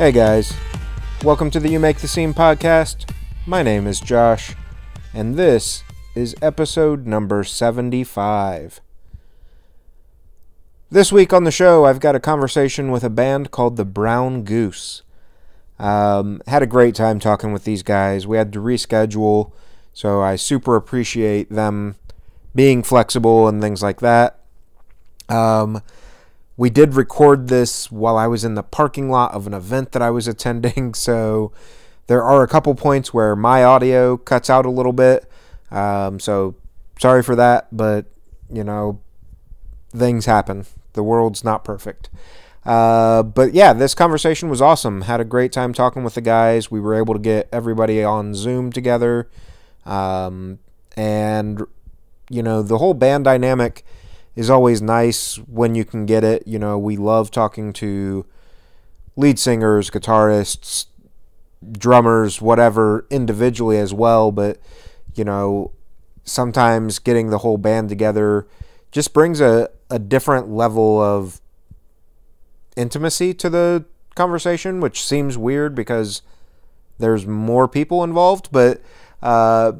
Hey guys, welcome to the You Make the Scene podcast. My name is Josh, and this is episode number 75. This week on the show, I've got a conversation with a band called the Brown Goose. Um, had a great time talking with these guys. We had to reschedule, so I super appreciate them being flexible and things like that. Um, we did record this while I was in the parking lot of an event that I was attending, so there are a couple points where my audio cuts out a little bit. Um, so sorry for that, but you know, things happen. The world's not perfect. Uh, but yeah, this conversation was awesome. Had a great time talking with the guys. We were able to get everybody on Zoom together. Um, and, you know, the whole band dynamic is always nice when you can get it. You know, we love talking to lead singers, guitarists, drummers, whatever, individually as well. But, you know, sometimes getting the whole band together just brings a, a different level of intimacy to the conversation, which seems weird because there's more people involved. But uh,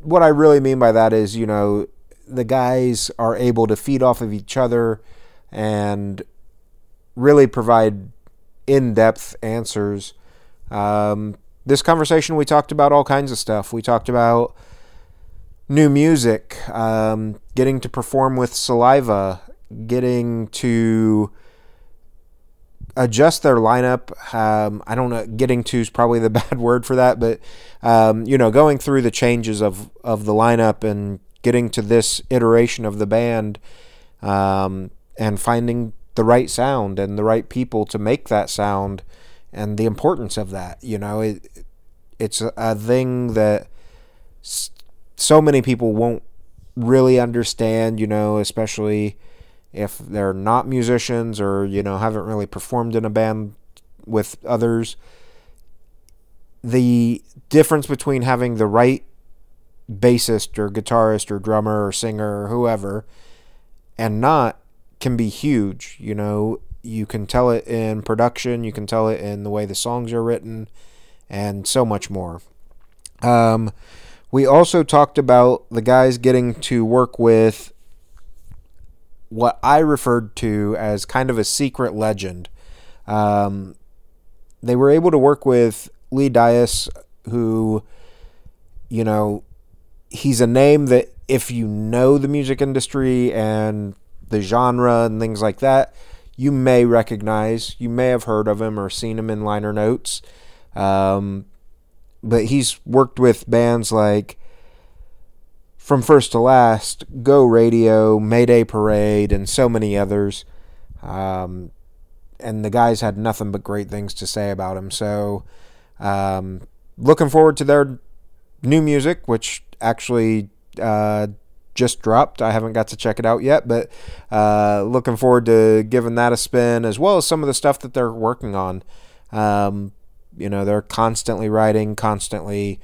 what I really mean by that is, you know, the guys are able to feed off of each other and really provide in depth answers. Um, this conversation, we talked about all kinds of stuff. We talked about new music, um, getting to perform with saliva, getting to adjust their lineup. Um, I don't know, getting to is probably the bad word for that, but um, you know, going through the changes of of the lineup and getting to this iteration of the band um, and finding the right sound and the right people to make that sound and the importance of that. You know, it, it's a thing that so many people won't really understand, you know, especially if they're not musicians or, you know, haven't really performed in a band with others. The difference between having the right bassist or guitarist or drummer or singer or whoever and not can be huge. You know, you can tell it in production, you can tell it in the way the songs are written, and so much more. Um, we also talked about the guys getting to work with what I referred to as kind of a secret legend. Um, they were able to work with Lee Dyess, who, you know, he's a name that if you know the music industry and the genre and things like that, you may recognize. You may have heard of him or seen him in liner notes. Um, but he's worked with bands like From First to Last, Go Radio, Mayday Parade, and so many others. Um, and the guys had nothing but great things to say about him. So, um, looking forward to their new music, which actually uh, just dropped. I haven't got to check it out yet, but uh, looking forward to giving that a spin, as well as some of the stuff that they're working on. Um, you know, they're constantly writing, constantly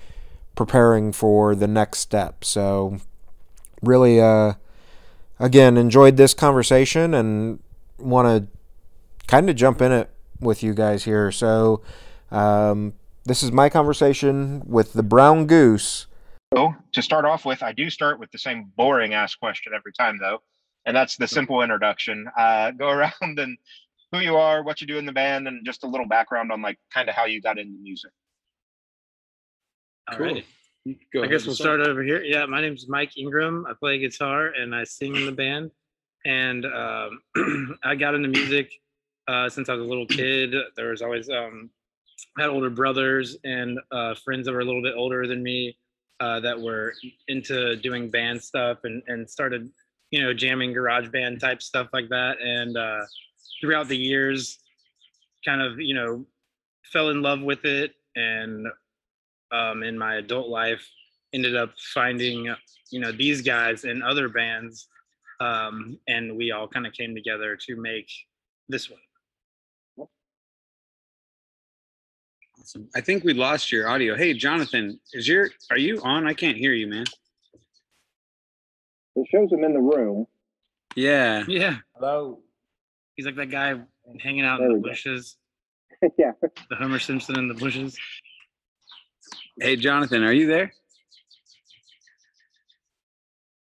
preparing for the next step. So, really, uh, again, enjoyed this conversation and want to kind of jump in it with you guys here. So, um, this is my conversation with the brown goose. So, to start off with, I do start with the same boring ass question every time, though, and that's the simple introduction. Uh, go around and who you are, what you do in the band, and just a little background on like kind of how you got into music. All right. I guess we'll start over here. Yeah, my name is Mike Ingram. I play guitar and I sing in the band. And um, I got into music uh, since I was a little kid. There was always um, had older brothers and uh, friends that were a little bit older than me uh, that were into doing band stuff and and started you know jamming garage band type stuff like that. And uh, throughout the years, kind of you know fell in love with it and um, in my adult life ended up finding you know these guys and other bands um, and we all kind of came together to make this one Awesome. I think we lost your audio. Hey, Jonathan, is your are you on? I can't hear you, man. It shows him in the room. Yeah. yeah Hello. he's like that guy hanging out in the bushes yeah. The Homer Simpson in the bushes. Hey, Jonathan, are you there?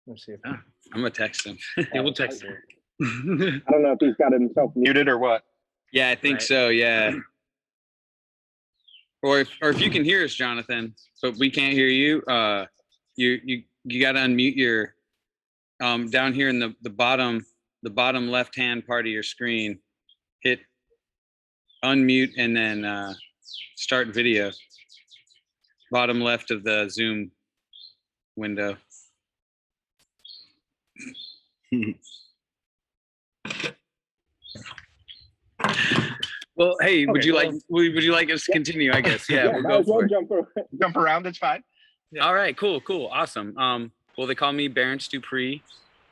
Let's see if ah. I'm gonna text him. Yeah, we'll text him. I don't know if he's got himself muted. Muted or what? Yeah, I think Right. so. Yeah. Or if, or if you can hear us, Jonathan, but we can't hear you, uh, you you you got to unmute your um down here in the the bottom the bottom left hand part of your screen. Hit unmute and then uh, start video. Bottom left of the Zoom window. Well, hey, would Okay, you like well- would, would you like us to continue? I guess. Yeah, we'll go for it. jump Jump around, it's fine. All right, cool, cool, awesome. Um, well, they call me Barents Dupree.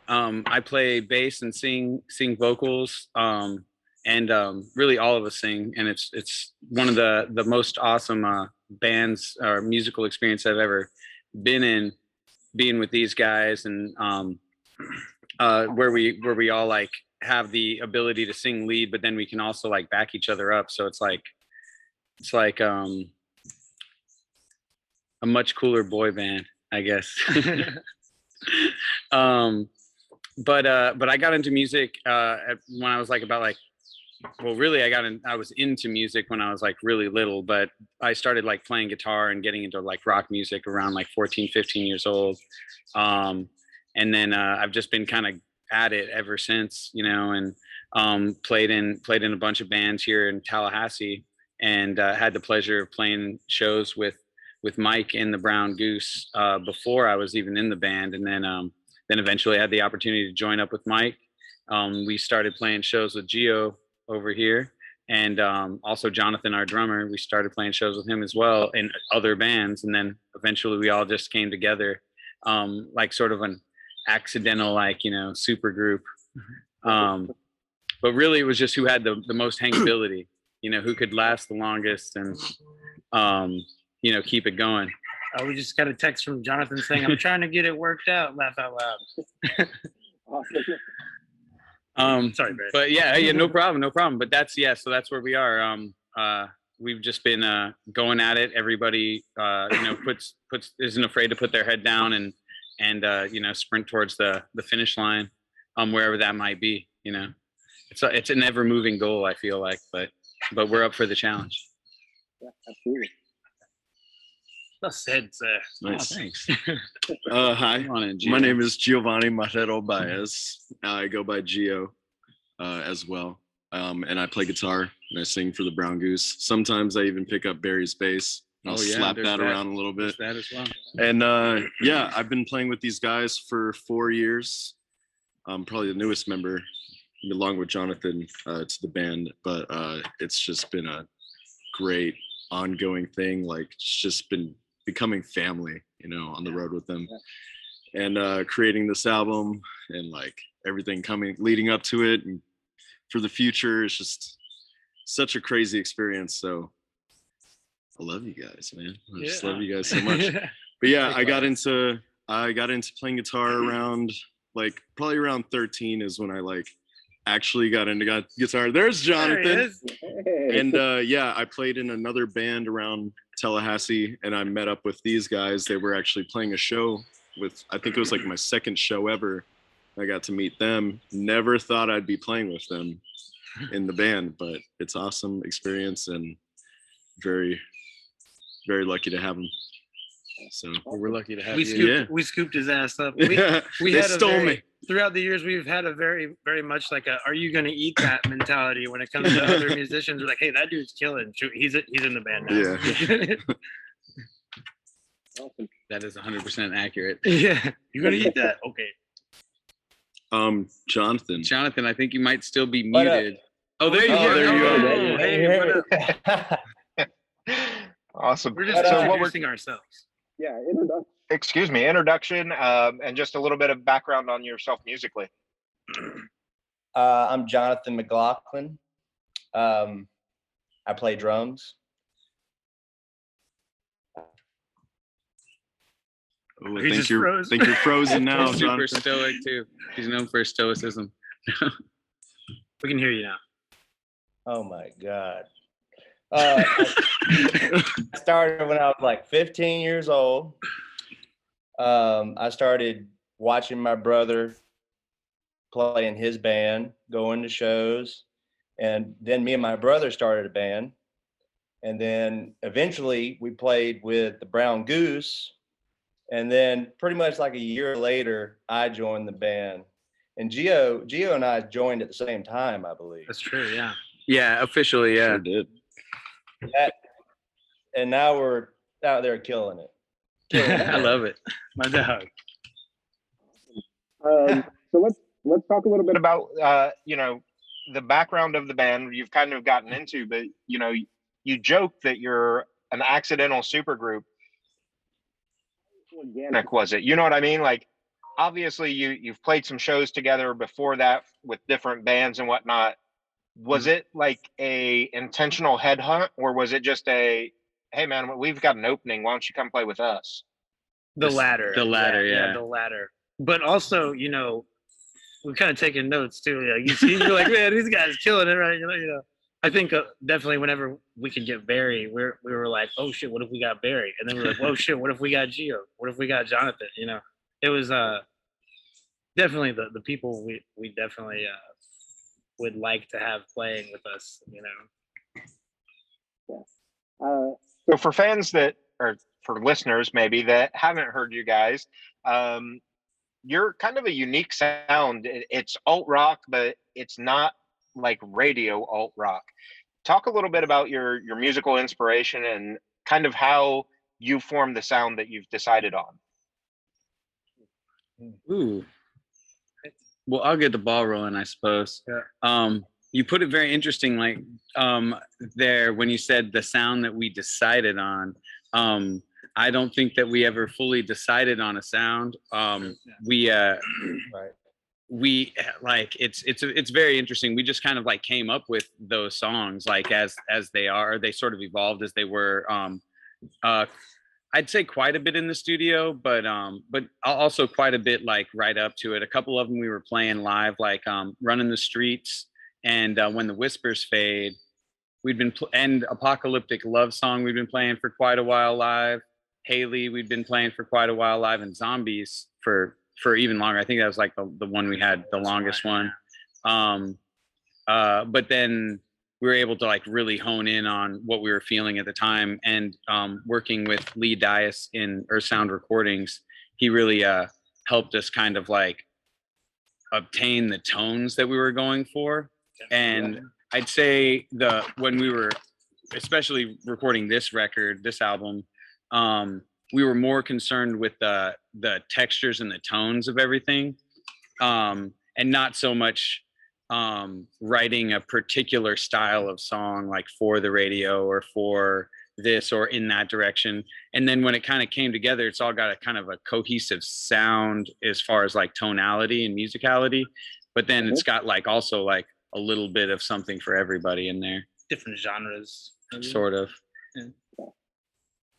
Um, I play bass and sing sing vocals. Um, and um, really all of us sing, and it's it's one of the the most awesome uh, bands or musical experience I've ever been in. Being with these guys and um, uh, where we where we all like have the ability to sing lead, but then we can also like back each other up. So it's like it's like um, a much cooler boy band, I guess. um, but uh, but I got into music uh, at- when I was like about like, well, really, I got in. I was into music when I was like really little, but I started like playing guitar and getting into like rock music around like 14, 15 years old. Um, and then uh, I've just been kind of at it ever since, you know, and um, played in played in a bunch of bands here in Tallahassee, and uh, had the pleasure of playing shows with with Mike in the Brown Goose uh, before I was even in the band, and then um, then eventually had the opportunity to join up with Mike. Um, we started playing shows with Gio over here, and um, also Jonathan, our drummer. We started playing shows with him as well in other bands, and then eventually we all just came together, um, like sort of an accidental, like you know, super group. Um, but really, it was just who had the the most hangability. You know, who could last the longest and um, you know keep it going. Oh, we just got a text from Jonathan saying, "I'm trying to get it worked out." Laugh out loud. Um, Sorry, Barry. but yeah, yeah, no problem, no problem. But that's yeah, so that's where we are. Um, uh, we've just been uh, going at it. Everybody, uh, you know, puts puts isn't afraid to put their head down and and uh, you know sprint towards the the finish line, um, wherever that might be. You know, it's a, it's an ever moving goal. I feel like, but but we're up for the challenge. Yeah, absolutely. Well said, sir. Nice. Oh, thanks. Uh, hi, on in, my name is Giovanni Marrero Baez. I go by Gio uh, as well. Um, and I play guitar and I sing for the Brown Goose. Sometimes I even pick up Barry's bass. I'll Oh, yeah, slap that, that. around a little bit. That as well. And uh, yeah, I've been playing with these guys for four years. I'm probably the newest member, along with Jonathan, uh, to the band. But uh, it's just been a great ongoing thing. Like it's just been becoming family, you know, on the road with them, and uh, creating this album and like everything coming leading up to it and for the future. It's just such a crazy experience. So. I love you guys, man. I just love you guys so much. But yeah i got into i got into playing guitar around like probably around 13 is when i like actually got into got guitar. There's There he jonathan. is. And uh yeah i played in another band around tallahassee and i met up with these guys. They were actually playing a show with i think it was like my second show ever. I got to meet them. Never thought i'd be playing with them in the band but it's awesome experience and very very lucky to have him. so Well, we're lucky to have We you. scooped, Yeah. we scooped his ass up. We, we they had a stole very- me throughout the years we've had a very very much like a are you going to eat that mentality when it comes to other musicians we're like hey that dude's killing Shoot, he's he's in the band now Yeah. Awesome. That is 100% accurate. yeah You're gonna eat that okay Um, Jonathan. Jonathan, I think you might still be muted. Oh, there you Oh, go. there you go. Oh, hey, what up? Awesome. we're just But, uh, so we're introducing ourselves Yeah, introduction. excuse me introduction um, and just a little bit of background on yourself musically. Uh, I'm Jonathan McLaughlin. Um, I play drums. Oh, I think just you're, froze. think you're frozen now, He's super Jonathan. stoic too. He's known for his stoicism. we can hear you now Oh my God. Uh, I started when I was like 15 years old. Um, I started watching my brother play in his band, going to shows, and then me and my brother started a band. And then eventually we played with the Brown Goose. And then pretty much like a year later, I joined the band. And Gio, Gio and I joined at the same time, I believe. That's true. Yeah. Yeah, officially, yeah. Sure did. That, and now we're out there killing it. Killing it. I love it. My dog. Um, so let's let's talk a little bit bit about about uh, you know the background of the band you've kind of gotten into, but you know you joke that you're an accidental supergroup. organic. Organic was it? You know what I mean? Like obviously you you've played some shows together before that with different bands and whatnot. Was it like a intentional headhunt or was it just a hey man we've got an opening why don't you come play with us? The This- latter. the latter, yeah. The latter. But also, you know, we're kind of taking notes too. Like you see, you're like, man, these guys killing it, right? You know, you know. I think uh, definitely whenever we could get Barry, we're we were like, oh shit, what if we got Barry? And then we are like, oh shit, what if we got Gio? What if we got Jonathan? You know, it was uh definitely the the people we we definitely uh would like to have playing with us. You know. Uh, So for fans that or for listeners maybe that haven't heard you guys, um, you're kind of a unique sound. It's alt rock, but it's not like radio alt rock. Talk a little bit about your your musical inspiration and kind of how you formed the sound that you've decided on. Ooh. Well, I'll get the ball rolling, I suppose. Yeah. Um, you put it very interesting, like um, there when you said the sound that we decided on. Um, I don't think that we ever fully decided on a sound. Um, we uh, Right. we like it's it's it's very interesting. We just kind of like came up with those songs like as as they are. They sort of evolved as they were. Um, uh, I'd say quite a bit in the studio, but um, but also quite a bit like right up to it. A couple of them we were playing live, like um, "Running the Streets" and uh, "When the Whispers Fade." We'd been pl- and "Apocalyptic Love Song" we'd been playing for quite a while live. Haley we'd been playing for quite a while live, and "Zombies" for for even longer. I think that was like the, the one we had the longest one. Um, uh, but then we were able to like really hone in on what we were feeling at the time and um, working with lee Dyess in Earthsound recordings he really uh, helped us kind of like obtain the tones that we were going for. And i'd say the when we were especially recording this record this album um, we were more concerned with the the textures and the tones of everything um, and not so much um, writing a particular style of song like for the radio or for this or in that direction and then when it kind of came together it's all got a kind of a cohesive sound as far as like tonality and musicality but then it's got like also like a little bit of something for everybody in there Different genres. maybe. sort of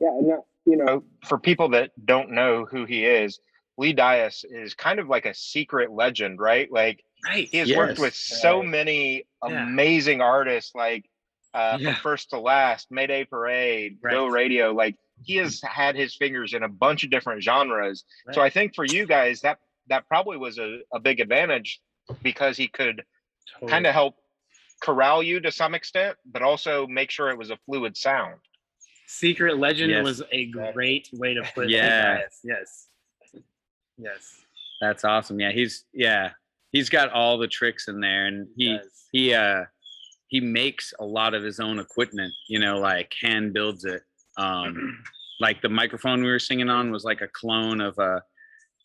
yeah, and that, you know, for people that don't know who he is, Lee Dyess is kind of like a secret legend, right? Like Right. he has worked with so Right. many Yeah. amazing artists like uh Yeah. from first to last mayday parade go radio like he has had his fingers in a bunch of different genres so i think for you guys that that probably was a, a big advantage because he could Totally. kind of help corral you to some extent but also make sure it was a fluid sound Secret Legend Yes. was a great way to put Yeah. it. Yes. Yes. that's awesome yeah he's yeah he's got all the tricks in there and he Yes. he uh he makes a lot of his own equipment you know like hand builds it um like the microphone we were singing on was like a clone of a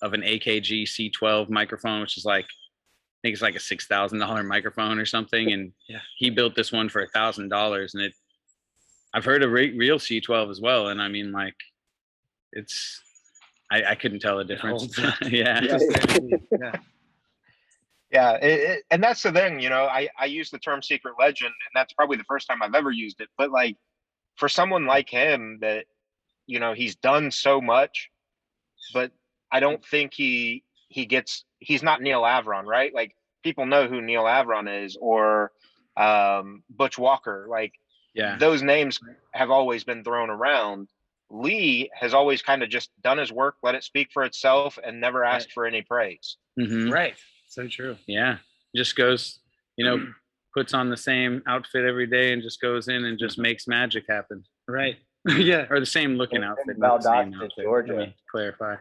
of an akg c12 microphone which is like i think it's like a six thousand dollar microphone or something and Yeah. he built this one for a thousand dollars and it i've heard a re- real c12 as well and i mean like it's i i couldn't tell the difference holds yeah Yeah. yeah. Yeah, it, it, and that's the thing, you know. I I use the term secret legend, and that's probably the first time I've ever used it. But like, for someone like him, that you know, he's done so much, but I don't think he he gets. He's not Neal Avron, right? Like people know who Neal Avron is, or um, Butch Walker. Like Yeah. those names have always been thrown around. Lee has always kind of just done his work, let it speak for itself, and never asked Right. for any praise. Mhm. Right. So true. Yeah. Just goes, you know, puts on the same outfit every day and just goes in and just makes magic happen. Right. yeah. Or the same looking In- in outfit. not the same Valdosta, outfit. Georgia. Let me clarify.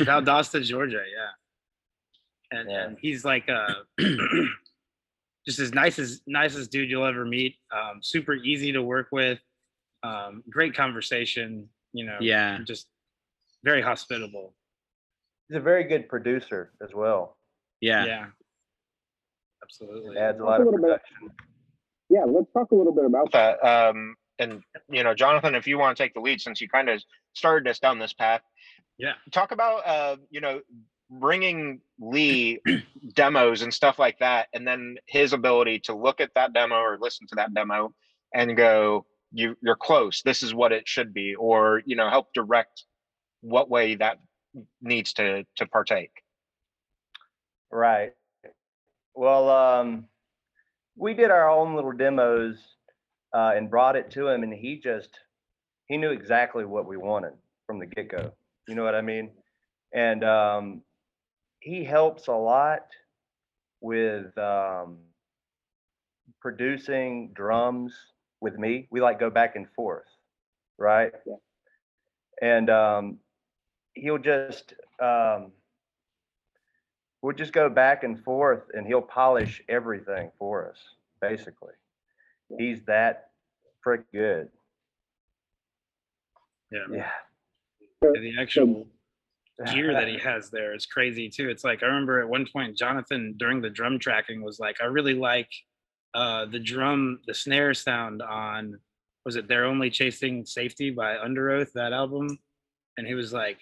Valdosta, Georgia. Yeah. And, Yeah. and he's like uh just as nice as nicest dude you'll ever meet. Um, super easy to work with. Um, great conversation. You know. Yeah. Just very hospitable. He's a very good producer as well. Yeah. Yeah. Absolutely. Adds a lot of little bit- Yeah, let's talk a little bit about that. that. Um, and you know, Jonathan, if you want to take the lead, since you kind of started us down this path, Yeah. talk about uh, you know, bringing Lee demos and stuff like that, and then his ability to look at that demo or listen to that demo and go, "You, you're close. This is what it should be," or you know, help direct what way that needs to to partake. Right. Well, um, we did our own little demos uh, and brought it to him, and he just he knew exactly what we wanted from the get go. You know what I mean? And um, he helps a lot with um, producing drums with me. We like go back and forth, right? Yeah. And um, he'll just um, we'll just go back and forth and he'll polish everything for us basically he's that frick good Yeah. yeah the actual gear that he has there is crazy too. It's like I remember at one point Jonathan during the drum tracking was like, I really like uh the drum, the snare sound on was it They're Only Chasing Safety by Underoath, that album? And he was like,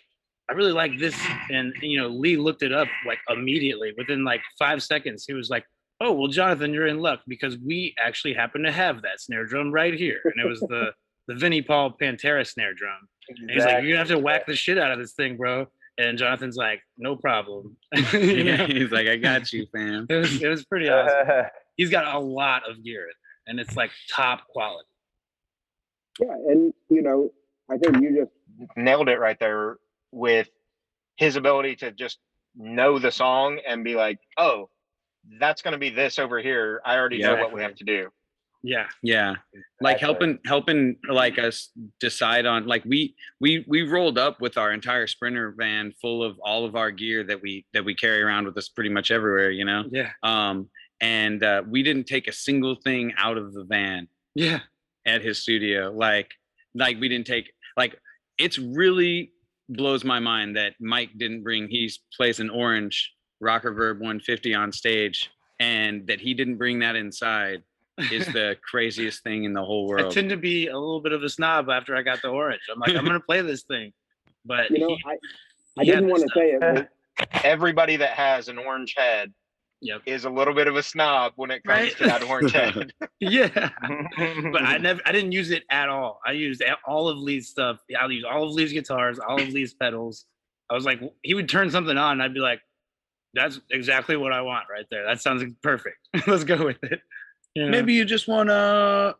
I really like this. And you know, Lee looked it up like immediately within like five seconds. He was like, Oh, well, Jonathan, you're in luck because we actually happen to have that snare drum right here. And it was the the Vinnie Paul Pantera snare drum. And he's like, you're gonna have to whack the shit out of this thing, bro. And Jonathan's like, no problem. Yeah. He's like, I got you, fam. it was it was pretty awesome. He's got a lot of gear and it's like top quality. Yeah, and you know, I think you just nailed it right there with his ability to just know the song and be like, oh, that's going to be this over here. I already know what we have to do. Yeah, Yeah. Like Exactly. helping helping like us decide on like we we we rolled up with our entire sprinter van full of all of our gear that we that we carry around with us pretty much everywhere, you know. yeah, Um and uh, we didn't take a single thing out of the van yeah, at his studio. Like like we didn't take like it's really blows my mind that Mike didn't bring he plays an orange rocker verb 150 on stage and that he didn't bring that inside is the craziest thing in the whole world. I tend to be a little bit of a snob after I got the orange. I'm like, I'm gonna play this thing, but you know, he- I I didn't want to say it, Everybody that has an orange head Yep. is a little bit of a snob when it comes Right. to that orange head. Yeah, but I never, I didn't use it at all. I used all of Lee's stuff. I used all of Lee's guitars, all of Lee's pedals. I was like, he would turn something on, and I'd be like, "That's exactly what I want right there. That sounds perfect. Let's go with it." You know? Maybe you just wanna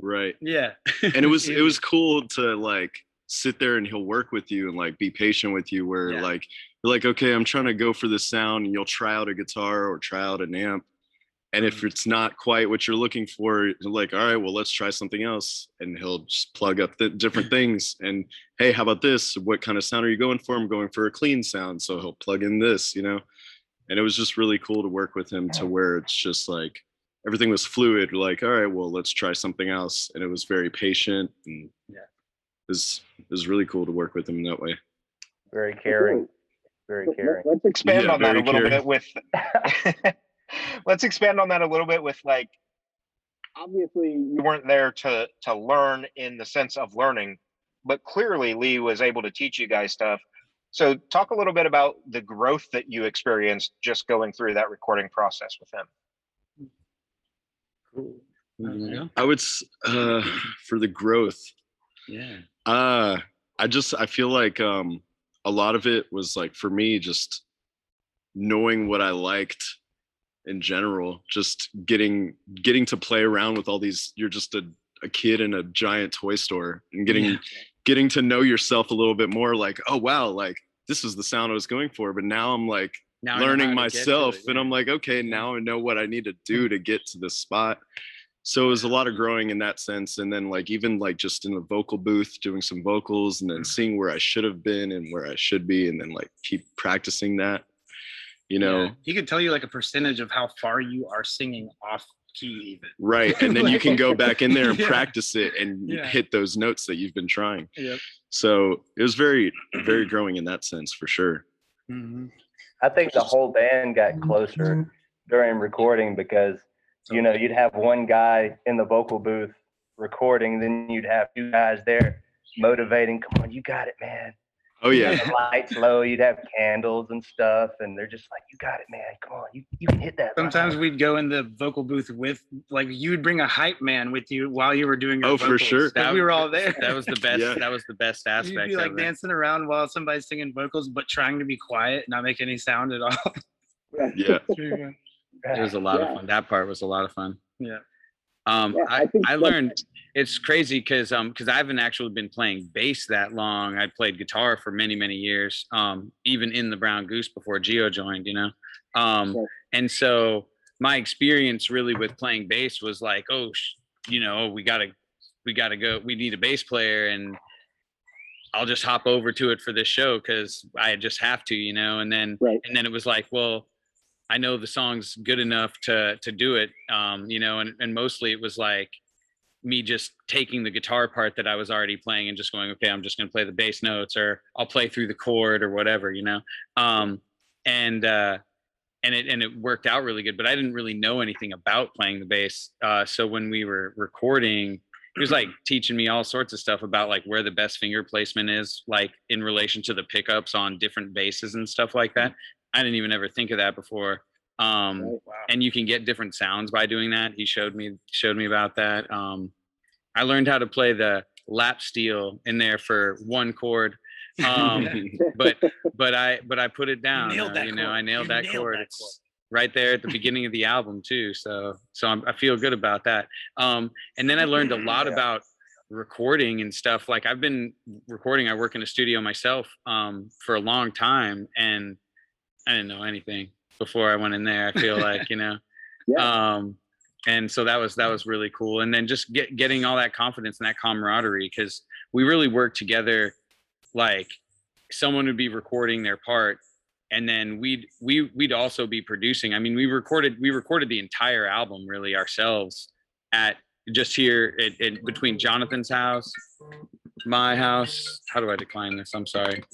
right Yeah. and it was it was cool to like sit there and he'll work with you and like be patient with you where Yeah. like you're like okay i'm trying to go for this sound and you'll try out a guitar or try out an amp. And if mm-hmm. it's not quite what you're looking for you're like all right well let's try something else and he'll just plug up the different things and hey how about this? What kind of sound are you going for? I'm going for a clean sound so he'll plug in this you know? And it was just really cool to work with him to where it's just like everything was fluid like all right well let's try something else and it was very patient and Yeah. it was it was really cool to work with him in that way very caring very caring let's expand Yeah, on that a little caring. bit with let's expand on that a little bit with like obviously you you weren't there to to learn in the sense of learning but clearly lee was able to teach you guys stuff so talk a little bit about the growth that you experienced just going through that recording process with him Cool. i would uh for the growth Yeah. Uh i just i feel like um a lot of it was like for me just knowing what i liked in general just getting getting to play around with all these you're just a, a kid in a giant toy store and getting yeah. getting to know yourself a little bit more like oh wow like this is the sound i was going for but now i'm like now learning myself it, yeah. and i'm like okay now i know what i need to do to get to this spot so it was a lot of growing in that sense and then like even like just in the vocal booth doing some vocals and then seeing where i should have been and where i should be and then like keep practicing that you know yeah. he could tell you like a percentage of how far you are singing off key even right and then like, you can go back in there and yeah. practice it and yeah. hit those notes that you've been trying yep. so it was very very growing in that sense for sure mm-hmm. i think the whole band got closer during recording because you know you'd have one guy in the vocal booth recording then you'd have two guys there motivating come on you got it man Oh yeah. The lights low, you'd have candles and stuff, and they're just like, "You got it, man. Come on, you, you can hit that." Sometimes line. we'd go in the vocal booth with, like, you'd bring a hype man with you while you were doing. Your oh, vocals. for sure. That, we were all there. That was the best. yeah. That was the best aspect. You'd be like dancing around while somebody's singing vocals, but trying to be quiet, not make any sound at all. yeah. it was a lot yeah. of fun. That part was a lot of fun. Yeah. Um, yeah, I, I, I learned it's crazy because um because I haven't actually been playing bass that long. I played guitar for many many years, um even in the Brown Goose before Gio joined, you know, um sure. and so my experience really with playing bass was like, oh, you know, we gotta we gotta go. We need a bass player, and I'll just hop over to it for this show because I just have to, you know. And then right. and then it was like, well, I know the song's good enough to to do it, um, you know. And and mostly it was like me just taking the guitar part that I was already playing and just going, okay, I'm just to play the bass notes or I'll play through the chord or whatever, you know? Um, and, uh, and it, and it worked out really good, but I didn't really know anything about playing the bass. Uh, so when we were recording, he was like teaching me all sorts of stuff about like where the best finger placement is, like in relation to the pickups on different basses and stuff like that. I didn't even ever think of that before. Um wow. and you can get different sounds by doing that. He showed me showed me about that. Um i learned how to play the lap steel in there for one chord. Um but but i but i put it down you, uh, you know i nailed that chord. that it's chord. right there at the beginning of the album too so so I'm, i feel good about that. Um and then i learned a lot yeah. about recording and stuff. Like i've been recording i work in a studio myself um for a long time and i didn't know anything before I went in there. I feel like you know, yeah. um, and so that was that was really cool. And then just get getting all that confidence and that camaraderie because we really worked together. Like someone would be recording their part, and then we'd we we'd also be producing. I mean, we recorded we recorded the entire album really ourselves at just here in between Jonathan's house, my house. How do I decline this? I'm sorry.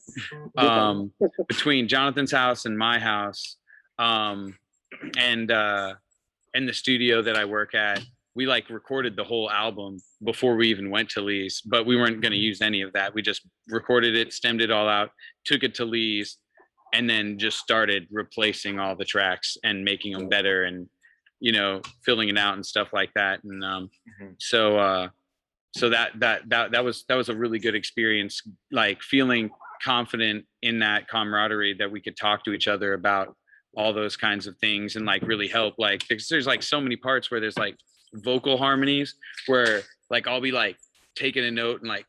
Um, between Jonathan's house and my house, um, and uh, in the studio that I work at, we like recorded the whole album before we even went to Lee's, but we weren't going to use any of that. We just recorded it, stemmed it all out, took it to Lee's, and then just started replacing all the tracks and making them better and you know filling it out and stuff like that. And um, mm-hmm. so uh, so that that that that was that was a really good experience, like feeling confident in that camaraderie that we could talk to each other about all those kinds of things and like really help like because there's like so many parts where there's like vocal harmonies where like I'll be like taking a note and like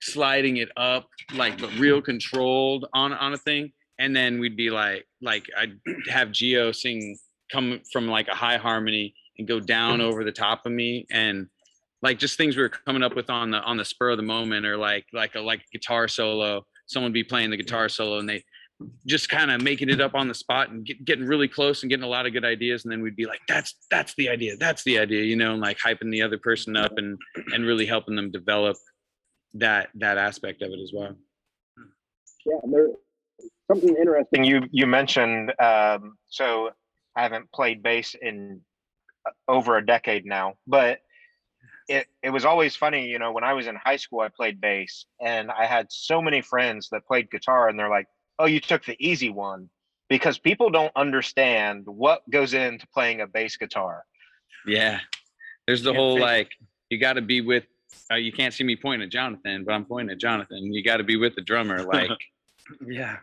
sliding it up like but real controlled on on a thing. And then we'd be like like I'd have Gio sing come from like a high harmony and go down mm-hmm. over the top of me and like just things we were coming up with on the on the spur of the moment or like like a like a guitar solo. Someone be playing the guitar solo and they just kind of making it up on the spot and get, getting really close and getting a lot of good ideas and then we'd be like that's that's the idea that's the idea you know and like hyping the other person up and and really helping them develop that that aspect of it as well. Yeah there something interesting you you mentioned um so i haven't played bass in uh, over a decade now but it, it was always funny, you know, when I was in high school, I played bass and I had so many friends that played guitar and they're like, oh, you took the easy one because people don't understand what goes into playing a bass guitar. Yeah. There's the whole like, you got to be with, uh, you can't see me pointing at Jonathan, but I'm pointing at Jonathan. You got to be with the drummer. Like, yeah.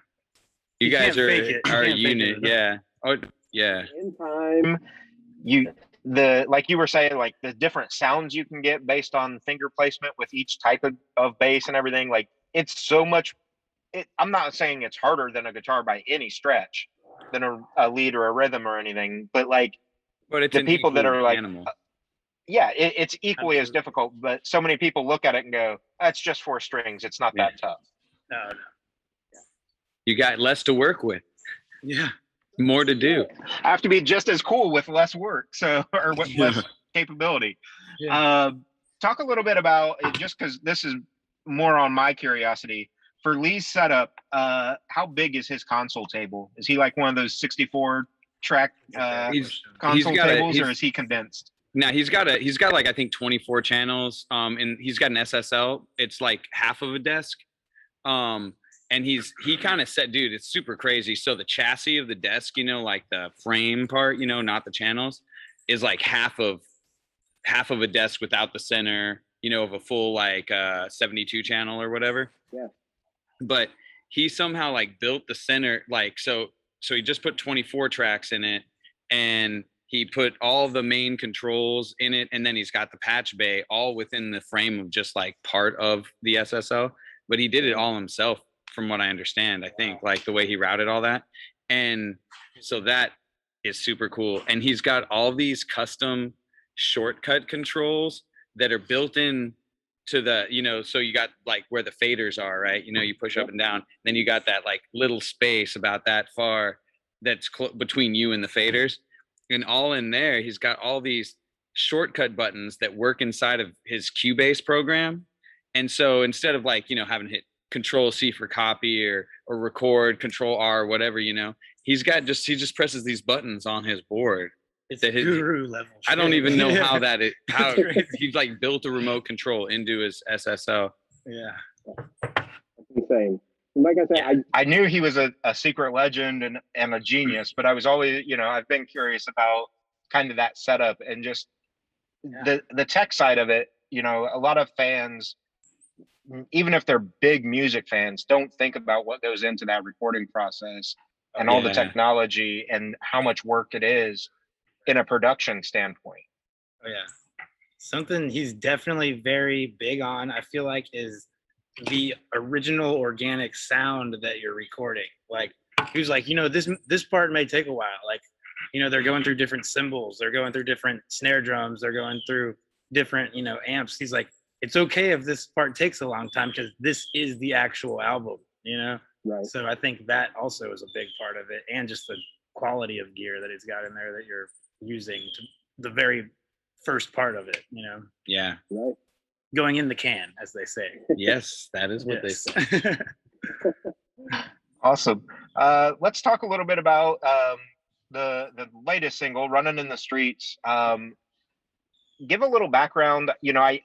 You, you guys are, are a unit. Yeah. Oh, yeah. In time, you the like you were saying, like the different sounds you can get based on finger placement with each type of, of bass and everything. Like it's so much. It, I'm not saying it's harder than a guitar by any stretch, than a, a lead or a rhythm or anything. But like But it's the people that are like, animal. Uh, yeah, it, it's equally as difficult. But so many people look at it and go, "That's just four strings. It's not that tough." No, no. you got less to work with, Yeah. More to do. I have to be just as cool with less work, so or with Yeah. less capability. Yeah. Uh, talk a little bit about just because this is more on my curiosity for Lee's setup. Uh, how big is his console table? Is he like one of those 64 track uh, He's console got a- tables, or is he condensed? Now he's got a he's got like I think 24 channels. Um, and he's got an SSL. It's like half of a desk. Um, and he's he kind of said, dude, it's super crazy. So the chassis of the desk, you know, like the frame part, you know, not the channels, is like half of half of a desk without the center, you know, of a full like uh 72 channel or whatever. Yeah. But he somehow like built the center like so so he just put 24 tracks in it and he put all the main controls in it and then he's got the patch bay all within the frame of just like part of the SSL but he did it all himself from what i understand i think like the way he routed all that and so that is super cool and he's got all these custom shortcut controls that are built in to the you know so you got like where the faders are right? You know you push up and down then you got that like little space about that far that's cl- between you and the faders and all in there he's got all these shortcut buttons that work inside of his cubase program and so instead of like you know having to hit control c for copy or or record control r whatever you know he's got just he just presses these buttons on his board It's That his- guru level. i don't even know Yeah. how that is how he's like built a remote control into his SSL Yeah. That's insane. Like I said, I I knew he was a, a secret legend and, and a genius, but I was always, you know, I've been curious about kind of that setup and just the the tech side of it. You know, a lot of fans, m- even if they're big music fans, don't think about what goes into that recording process and all the technology and how much work it is in a production standpoint. Oh, yeah. Something he's definitely very big on, I feel like, is the original organic sound that you're recording. Like he was like, you know, this this part may take a while. Like, you know, they're going through different cymbals, they're going through different snare drums, they're going through different, you know, amps. He's like, it's okay if this part takes a long time because this is the actual album, you know? right. So I think that also is a big part of it, and just the quality of gear that he's got in there that you're using to the very first part of it. You know, yeah Right. going in the can, as they say. yes that is what Yes. they say Awesome. Uh, let's talk a little bit about um, the the latest single, "Running in the Streets." Um, give a little background. You know, I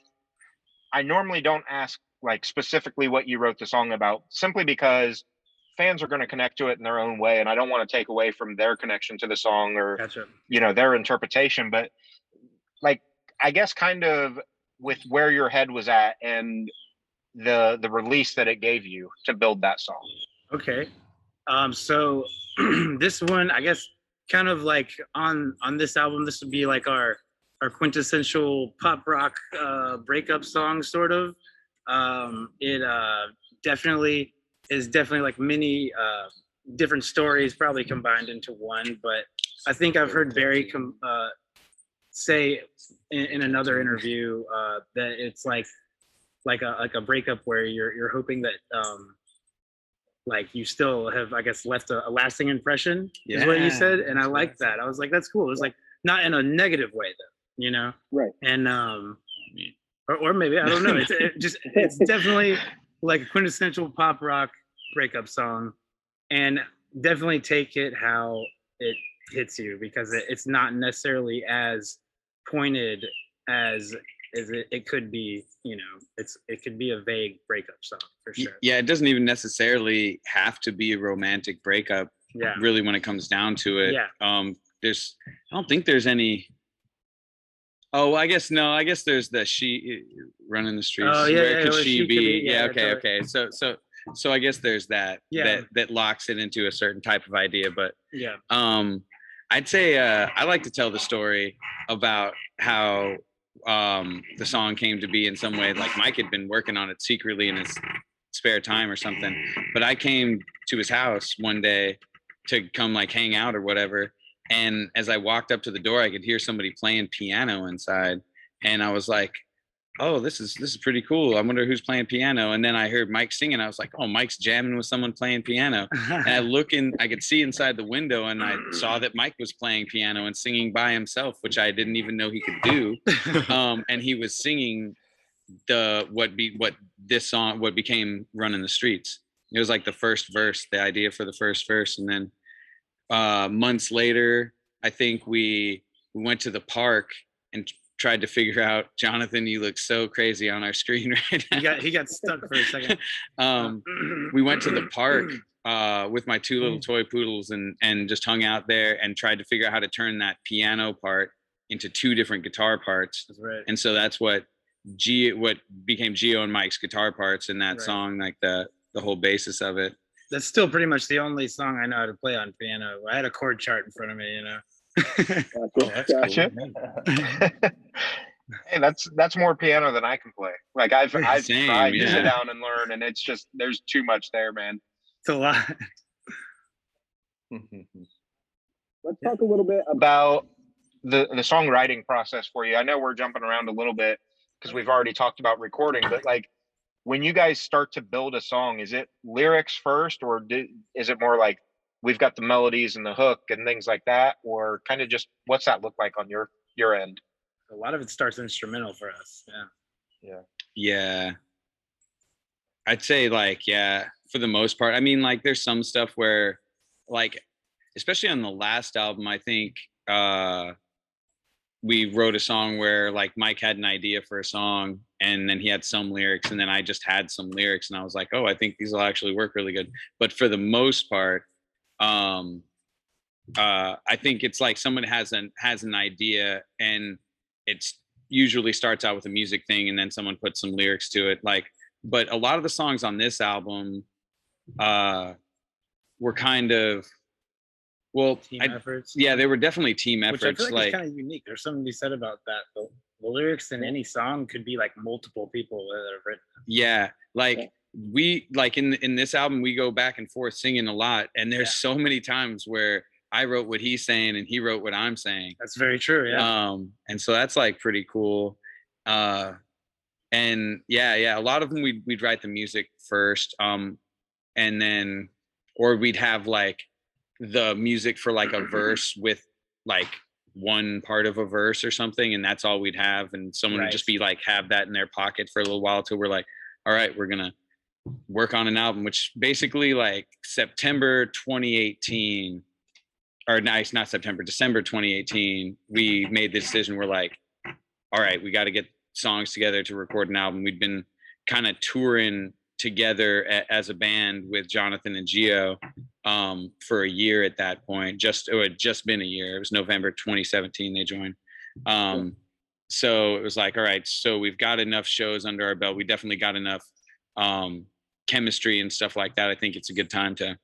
I normally don't ask like specifically what you wrote the song about, simply because fans are going to connect to it in their own way, and I don't want to take away from their connection to the song or gotcha. you know their interpretation. But like, I guess kind of with where your head was at and the the release that it gave you to build that song. Okay. Um, so this one, I guess, kind of like on on this album, this would be like our our quintessential pop rock uh, breakup song, sort of. Um, it uh, definitely is definitely like many uh, different stories, probably combined into one. But I think I've heard Barry com- uh, say in, in another interview uh, that it's like like a like a breakup where you're you're hoping that um, like you still have I guess left a, a lasting impression is what you said, and I like that. I was like, that's cool. It was like not in a negative way though, you know. Right. And um, or, or maybe I don't know. It's it just it's definitely like a quintessential pop rock breakup song, and definitely take it how it hits you because it, it's not necessarily as pointed as as it, it could be. You know, it's it could be a vague breakup song for sure. yeah it doesn't even necessarily have to be a romantic breakup Yeah. really when it comes down to it Yeah. um there's i don't think there's any oh i guess no i guess there's the she running the streets Oh, yeah, where yeah, could she she could be be- yeah, yeah, okay totally. okay so so so i guess there's that Yeah. that that locks it into a certain type of idea but Yeah. um I'd say uh, I like to tell the story about how um, the song came to be in some way. Like Mike had been working on it secretly in his spare time or something. But I came to his house one day to come like hang out or whatever. And as I walked up to the door, I could hear somebody playing piano inside. And I was like, oh, this is this is pretty cool. I wonder who's playing piano. And then I heard Mike singing. I was like, oh, Mike's jamming with someone playing piano. And I look in, I could see inside the window, and I saw that Mike was playing piano and singing by himself, which I didn't even know he could do. Um, and he was singing the what be what this song what became running the streets. It was like the first verse, the idea for the first verse, and then uh, months later, I think we we went to the park and tried to figure out jonathan you look so crazy on our screen right now. he got he got stuck for a second um, we went to the park uh, with my two little toy poodles and and just hung out there and tried to figure out how to turn that piano part into two different guitar parts That's right. and so that's what G what became Gio and Mike's guitar parts in that Right. song like the the whole basis of it That's still pretty much the only song I know how to play on piano. I had a chord chart in front of me, you know. Gotcha. Gotcha. hey, that's that's more piano than I can play. Like I've I've Same, tried to sit down and learn, and it's just there's too much there, man. It's a lot. Let's talk a little bit about About the the songwriting process for you. I know we're jumping around a little bit because we've already talked about recording, but like when you guys start to build a song, is it lyrics first, or do, is it more like we've got the melodies and the hook and things like that, or kind of just what's that look like on your your end? A lot of it starts instrumental for us. Yeah. Yeah. Yeah. I'd say like yeah, for the most part. I mean like there's some stuff where like especially on the last album I think uh we wrote a song where like Mike had an idea for a song and then he had some lyrics and then I just had some lyrics and I was like, "Oh, I think these will actually work really good." But for the most part um uh I think it's like someone has an has an idea and it's usually starts out with a music thing and then someone puts some lyrics to it like but a lot of the songs on this album uh were kind of well Team I- efforts. yeah they were definitely team efforts. Which I feel like, like is kind of unique. There's something to be said about that. The, the lyrics in any song could be like multiple people that have written. yeah like Yeah. we like in in this album we go back and forth singing a lot and there's Yeah. so many times where i wrote what he's saying and he wrote what i'm saying That's very true. Yeah. um and so that's like pretty cool uh and yeah yeah a lot of them we'd, we'd write the music first um and then or we'd have like the music for like a verse with like one part of a verse or something and that's all we'd have and someone would just be like have that in their pocket for a little while till we're like all right we're gonna work on an album which basically like september 2018 or nice not september december 2018 we made the decision we're like all right we got to get songs together to record an album. We'd been kind of touring together as a band with jonathan and gio um, for a year at that point just it had just been a year. It was november 2017 they joined. Um, so it was like all right so we've got enough shows under our belt. We definitely got enough um, chemistry and stuff like that. I think it's a good time to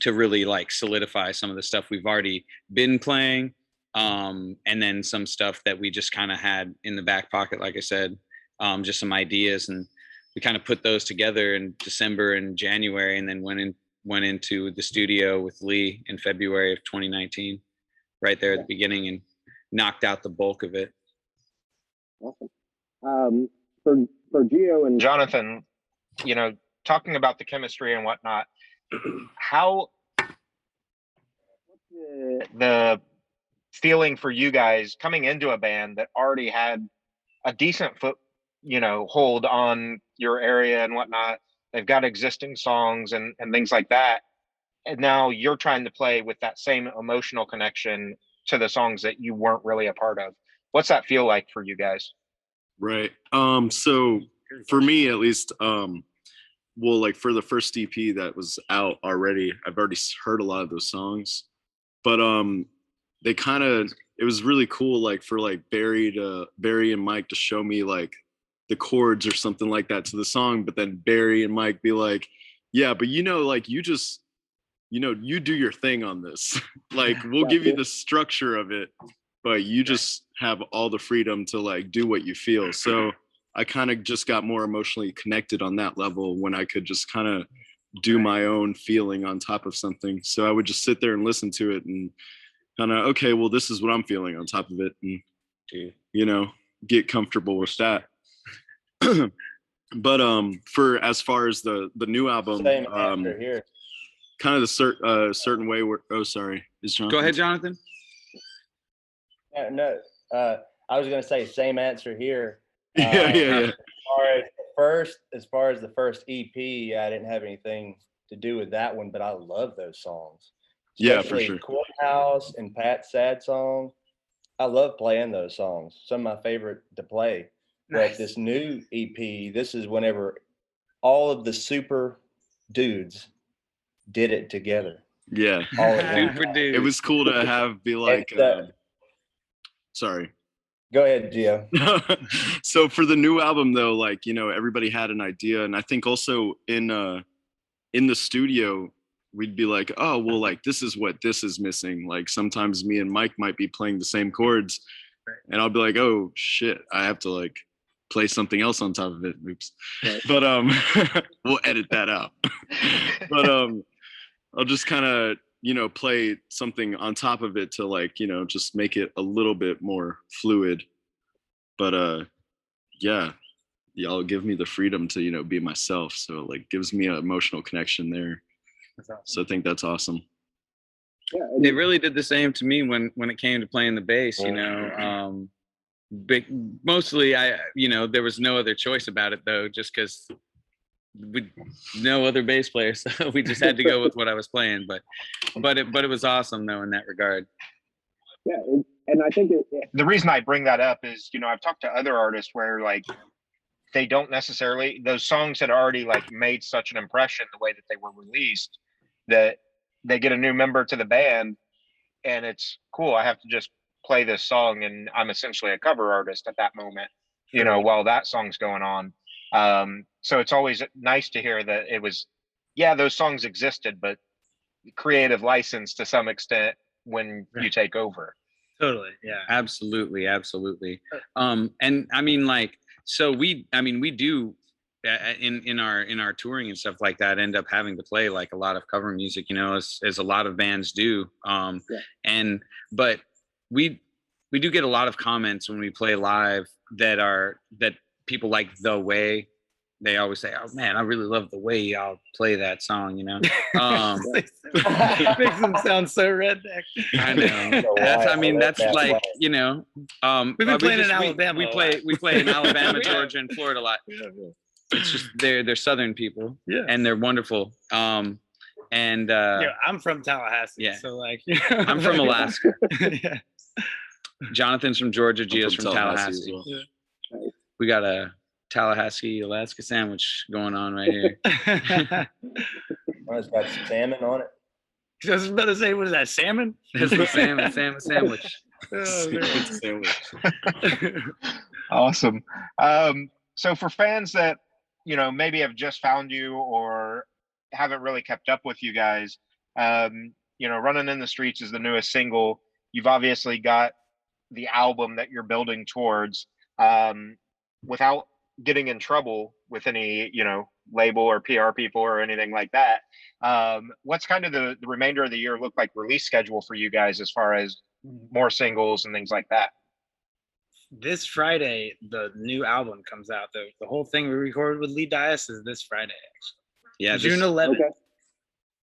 to really like solidify some of the stuff we've already been playing um, and then some stuff that we just kind of had in the back pocket like i said um, just some ideas. And we kind of put those together in december and january and then went in went into the studio with lee in february of 2019 right there at the beginning and knocked out the bulk of it awesome. Um, for for Gio and Jonathan, you know, talking about the chemistry and whatnot, how the, the feeling for you guys coming into a band that already had a decent foot, you know, hold on your area and whatnot. They've got existing songs and, and things like that. And now you're trying to play with that same emotional connection to the songs that you weren't really a part of. What's that feel like for you guys? Right. Um. So for me, at least, um, well, like for the first EP that was out already, I've already heard a lot of those songs, but um, they kind of it was really cool, like for like Barry to Barry and Mike to show me like the chords or something like that to the song, but then Barry and Mike be like, yeah, but you know, like you just you know, you do your thing on this. like we'll give you the structure of it, but you just have all the freedom to like do what you feel. So I kind of just got more emotionally connected on that level when I could just kind of do my own feeling on top of something. So I would just sit there and listen to it and kind of okay, well this is what I'm feeling on top of it and you know, get comfortable with that. But um for as far as the the new album Same um answer here. kind of the cer- uh, certain way where oh sorry is John Go ahead, Jonathan. No, no uh, I was gonna say same answer here. yeah Uh, yeah yeah As far as the first, as far as the first EP, I didn't have anything to do with that one, but I love those songs. Yeah, for Especially sure. Courthouse and Pat's Sad Song. I love playing those songs. Some of my favorite to play. But this new EP, this is whenever all of the super dudes did it together. yeah All. Super dude. it was cool to have be like uh, uh, sorry Go ahead, Gio. so for the new album though like you know everybody had an idea and i think also in uh in the studio we'd be like oh well like this is what this is missing like sometimes me and mike might be playing the same chords and i'll be like oh shit i have to like play something else on top of it. Oops. But um we'll edit that out. But um i'll just kind of you know play something on top of it to like you know just make it a little bit more fluid. But uh yeah y'all give me the freedom to you know be myself. So like gives me an emotional connection there. So i think that's awesome. Yeah, and they really did the same to me when when it came to playing the bass you know um big mostly i you know there was no other choice about it though just because we no other bass player so we just had to go with what i was playing but but it but it was awesome though in that regard yeah, and, and I think it, it- the reason I bring that up is, you know, I've talked to other artists where like they don't necessarily those songs had already like made such an impression the way that they were released that they get a new member to the band and it's cool. I have to just play this song and I'm essentially a cover artist at that moment, you know, while that song's going on. Um, so it's always nice to hear that it was, yeah, those songs existed, but creative license to some extent when you take over. Totally. Yeah. absolutely absolutely um and i mean like so we i mean we do uh, in in our in our touring and stuff like that end up having to play like a lot of cover music you know as, as a lot of bands do um Yeah. and but we we do get a lot of comments when we play live that are that people like the way they always say oh man i really love the way y'all play that song you know um Makes them sound so redneck. I know. That's I mean that's like you know. Um, We've been uh, we playing in we- Alabama We play we play in Alabama, Georgia, and Florida a lot. It's just they're they're Southern people Yeah. and they're wonderful. Um, and uh, yeah, I'm from Tallahassee. yeah. So like I'm from Alaska. yeah. Jonathan's from Georgia. I'm Gia's from, Tallahassee. as well. We got a Tallahassee Alaska sandwich going on right here. It's got salmon on it. I was about to say, what is that, salmon? It's the salmon salmon sandwich. Oh. Sandwich. Awesome. Um, so for fans that you know maybe have just found you or haven't really kept up with you guys, um, you know, "Running in the Streets" is the newest single. You've obviously got the album that you're building towards. Um, without getting in trouble with any, you know, label or PR people or anything like that, um, what's kind of the, the remainder of the year look like release schedule for you guys as far as more singles and things like that? this Friday, the new album comes out. The, the whole thing we recorded with Lee Dyess is this Friday, actually. Yeah. June this- 11th. okay.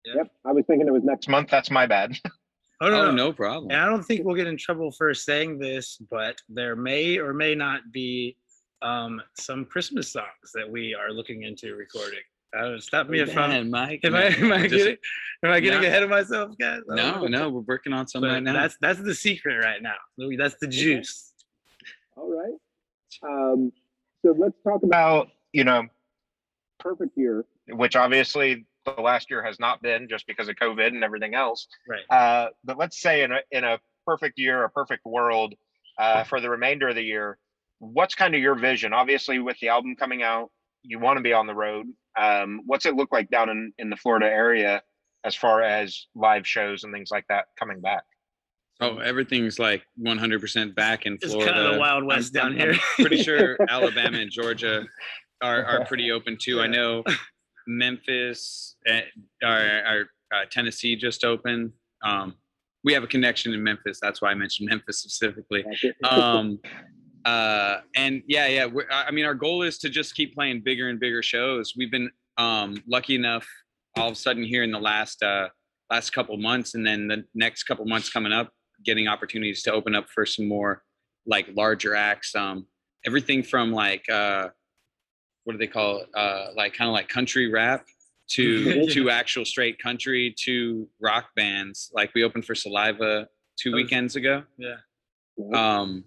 Yeah. Yep, I was thinking it was next Next month, that's my bad. Oh, no, oh no. no problem. And I don't think we'll get in trouble for saying this, but there may or may not be um, some Christmas songs that we are looking into recording. Uh, stop me if I'm. Man, Mike. Am I, am I just- getting am I getting No. ahead of myself, guys? No, know. no, we're working on some But right now. That's that's the secret right now. Louis, That's the juice. All right. Um, so let's talk about About, you know, perfect year. which obviously the last year has not been just because of COVID and everything else. Right. Uh, but let's say in a, in a perfect year, a perfect world uh, for the remainder of the year, what's kind of your vision? Obviously, with the album coming out, you want to be on the road. Um, what's it look like down in, in the Florida area as far as live shows and things like that coming back? Oh, everything's like 100% back in Florida. It's kind of the Wild I'm- West down I'm- here. I'm pretty sure Alabama and Georgia are, are pretty open too. I know Memphis, are, are uh, Tennessee just opened. Um, we have a connection in Memphis. That's why I mentioned Memphis specifically. Um, uh, and yeah, yeah. I mean, our goal is to just keep playing bigger and bigger shows. We've been um, lucky enough all of a sudden here in the last uh, last couple months, and then the next couple months coming up, getting opportunities to open up for some more like larger acts. Um, everything from like uh, what do they call it? Uh, like kind of like country rap to to actual straight country to rock bands. Like we opened for Saliva two was- weekends ago. Yeah. Um,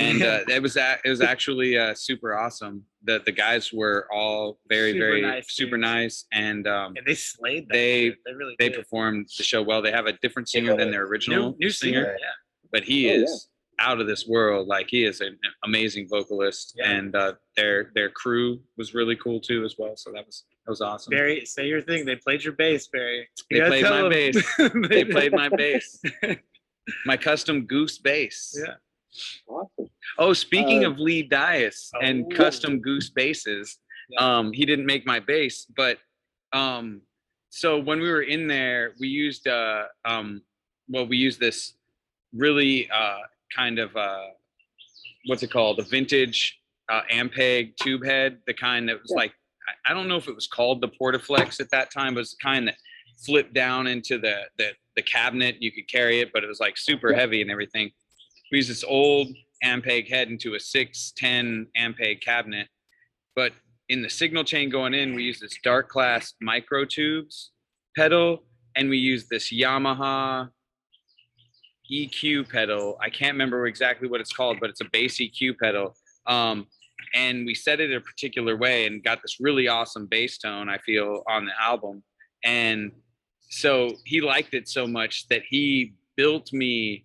and uh, it was a, it was actually uh, super awesome. The the guys were all very Super very nice super dudes. nice, and um, And they slayed that. They- shit. they really they did. performed the show well. They have a different singer than their original new, new singer. Yeah. but he Oh, yeah. is out of this world. Like he is an amazing vocalist, Yeah. and uh, their their crew was really cool too as well. So that was that was awesome. Barry, say your thing. They played your bass, Barry. They You gotta played my bass. they played my bass, my custom goose bass. Yeah. Awesome. Oh, speaking Uh, of Lee Dyess and Oh. custom goose basses, Yeah. um, he didn't make my bass, but um, so when we were in there, we used uh, um, well, we used this really uh, kind of uh, what's it called, the vintage uh, Ampeg tube head, the kind that was Yeah. like I- don't know if it was called the Portaflex at that time, but it's the kind that flipped down into the the the cabinet. You could carry it, but it was like super Yeah. heavy and everything. We used this old Ampeg head into a 610 Ampeg cabinet. But in the signal chain going in, we use this Darkglass Microtubes pedal, and we use this Yamaha EQ pedal. I can't remember exactly what it's called, but it's a bass EQ pedal. Um, and we set it a particular way and got this really awesome bass tone, I feel, on the album. And so he liked it so much that he built me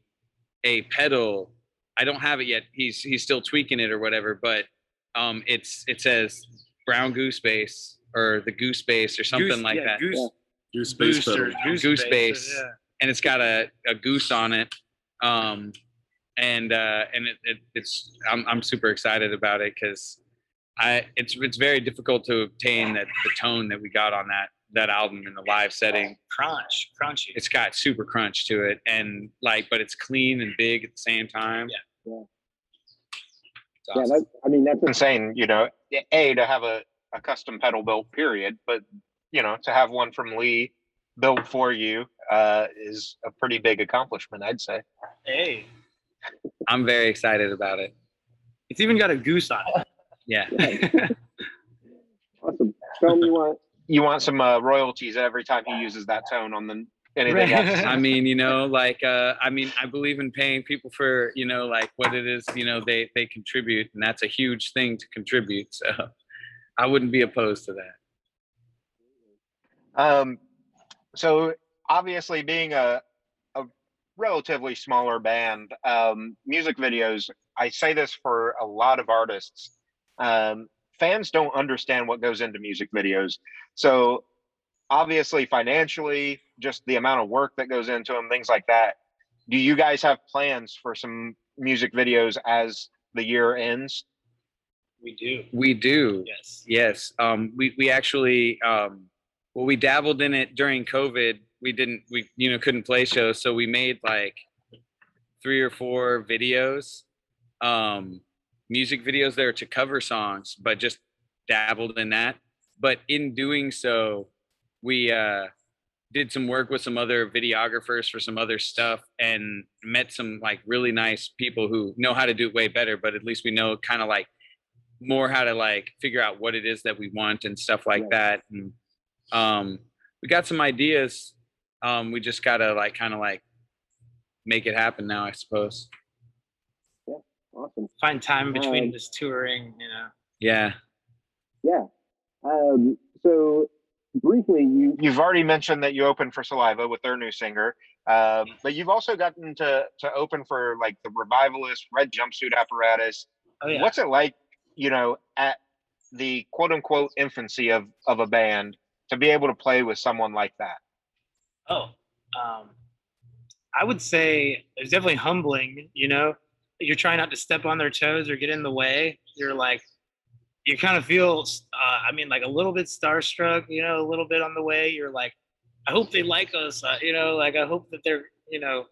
a pedal. I don't have it yet. He's he's still tweaking it or whatever, but um, it's it says Brown Goose Bass or the Goose Bass or something Goose- like yeah, that. Goose Your space booster, pedal. goose, Goose bass, bass. Yeah. And it's got a, a goose on it. Um, and uh, and it, it, it's I'm I'm super excited about it because I it's it's very difficult to obtain that the tone that we got on that that album in the live setting. Crunch, crunchy. It's got super crunch to it, and like, but it's clean and big at the same time. Yeah. Yeah. It's Yeah, that, I mean that's insane, you know, a to have a, a custom pedal built period, but you know, to have one from Lee built for you uh, is a pretty big accomplishment, I'd say. hey, I'm very excited about it. it's even got a goose on it. Yeah. awesome. Tell me what. You want some uh, royalties every time he uses that tone on the anything Right. else. I mean, you know, like uh I mean, I believe in paying people for, you know, like what it is, you know, they they contribute and that's a huge thing to contribute. So I wouldn't be opposed to that. Um, so obviously, being a a relatively smaller band, um, music videos. I say this for a lot of artists. Um, fans don't understand what goes into music videos. So obviously, financially, just the amount of work that goes into them, things like that. Do you guys have plans for some music videos as the year ends? We do. We do. Yes. Yes. Um we we actually um well we dabbled in it during COVID. We didn't we you know couldn't play shows, so we made like three or four videos. Um music videos there to cover songs, but just dabbled in that. But in doing so, we uh did some work with some other videographers for some other stuff and met some like really nice people who know how to do it way better, but at least we know kind of like more how to like figure out what it is that we want and stuff like Right. that. And um we got some ideas. Um we just gotta like kind of like make it happen now, I suppose. Yeah, awesome. Find time between Um, this touring, you know. Yeah. Yeah. Um, so briefly, you You've already mentioned that you opened for Saliva with their new singer, um, but you've also gotten to to open for like the Revivalist, Red Jumpsuit Apparatus. Oh yeah. What's it like, you know, at the quote unquote infancy of of a band to be able to play with someone like that? Oh, um, I would say it's definitely humbling. You know, you're trying not to step on their toes or get in the way. You're like, you kind of feel, uh, I mean, like a little bit starstruck. You know, a little bit on the way. You're like, I hope they like us. Uh, you know, like I hope that they're, you know,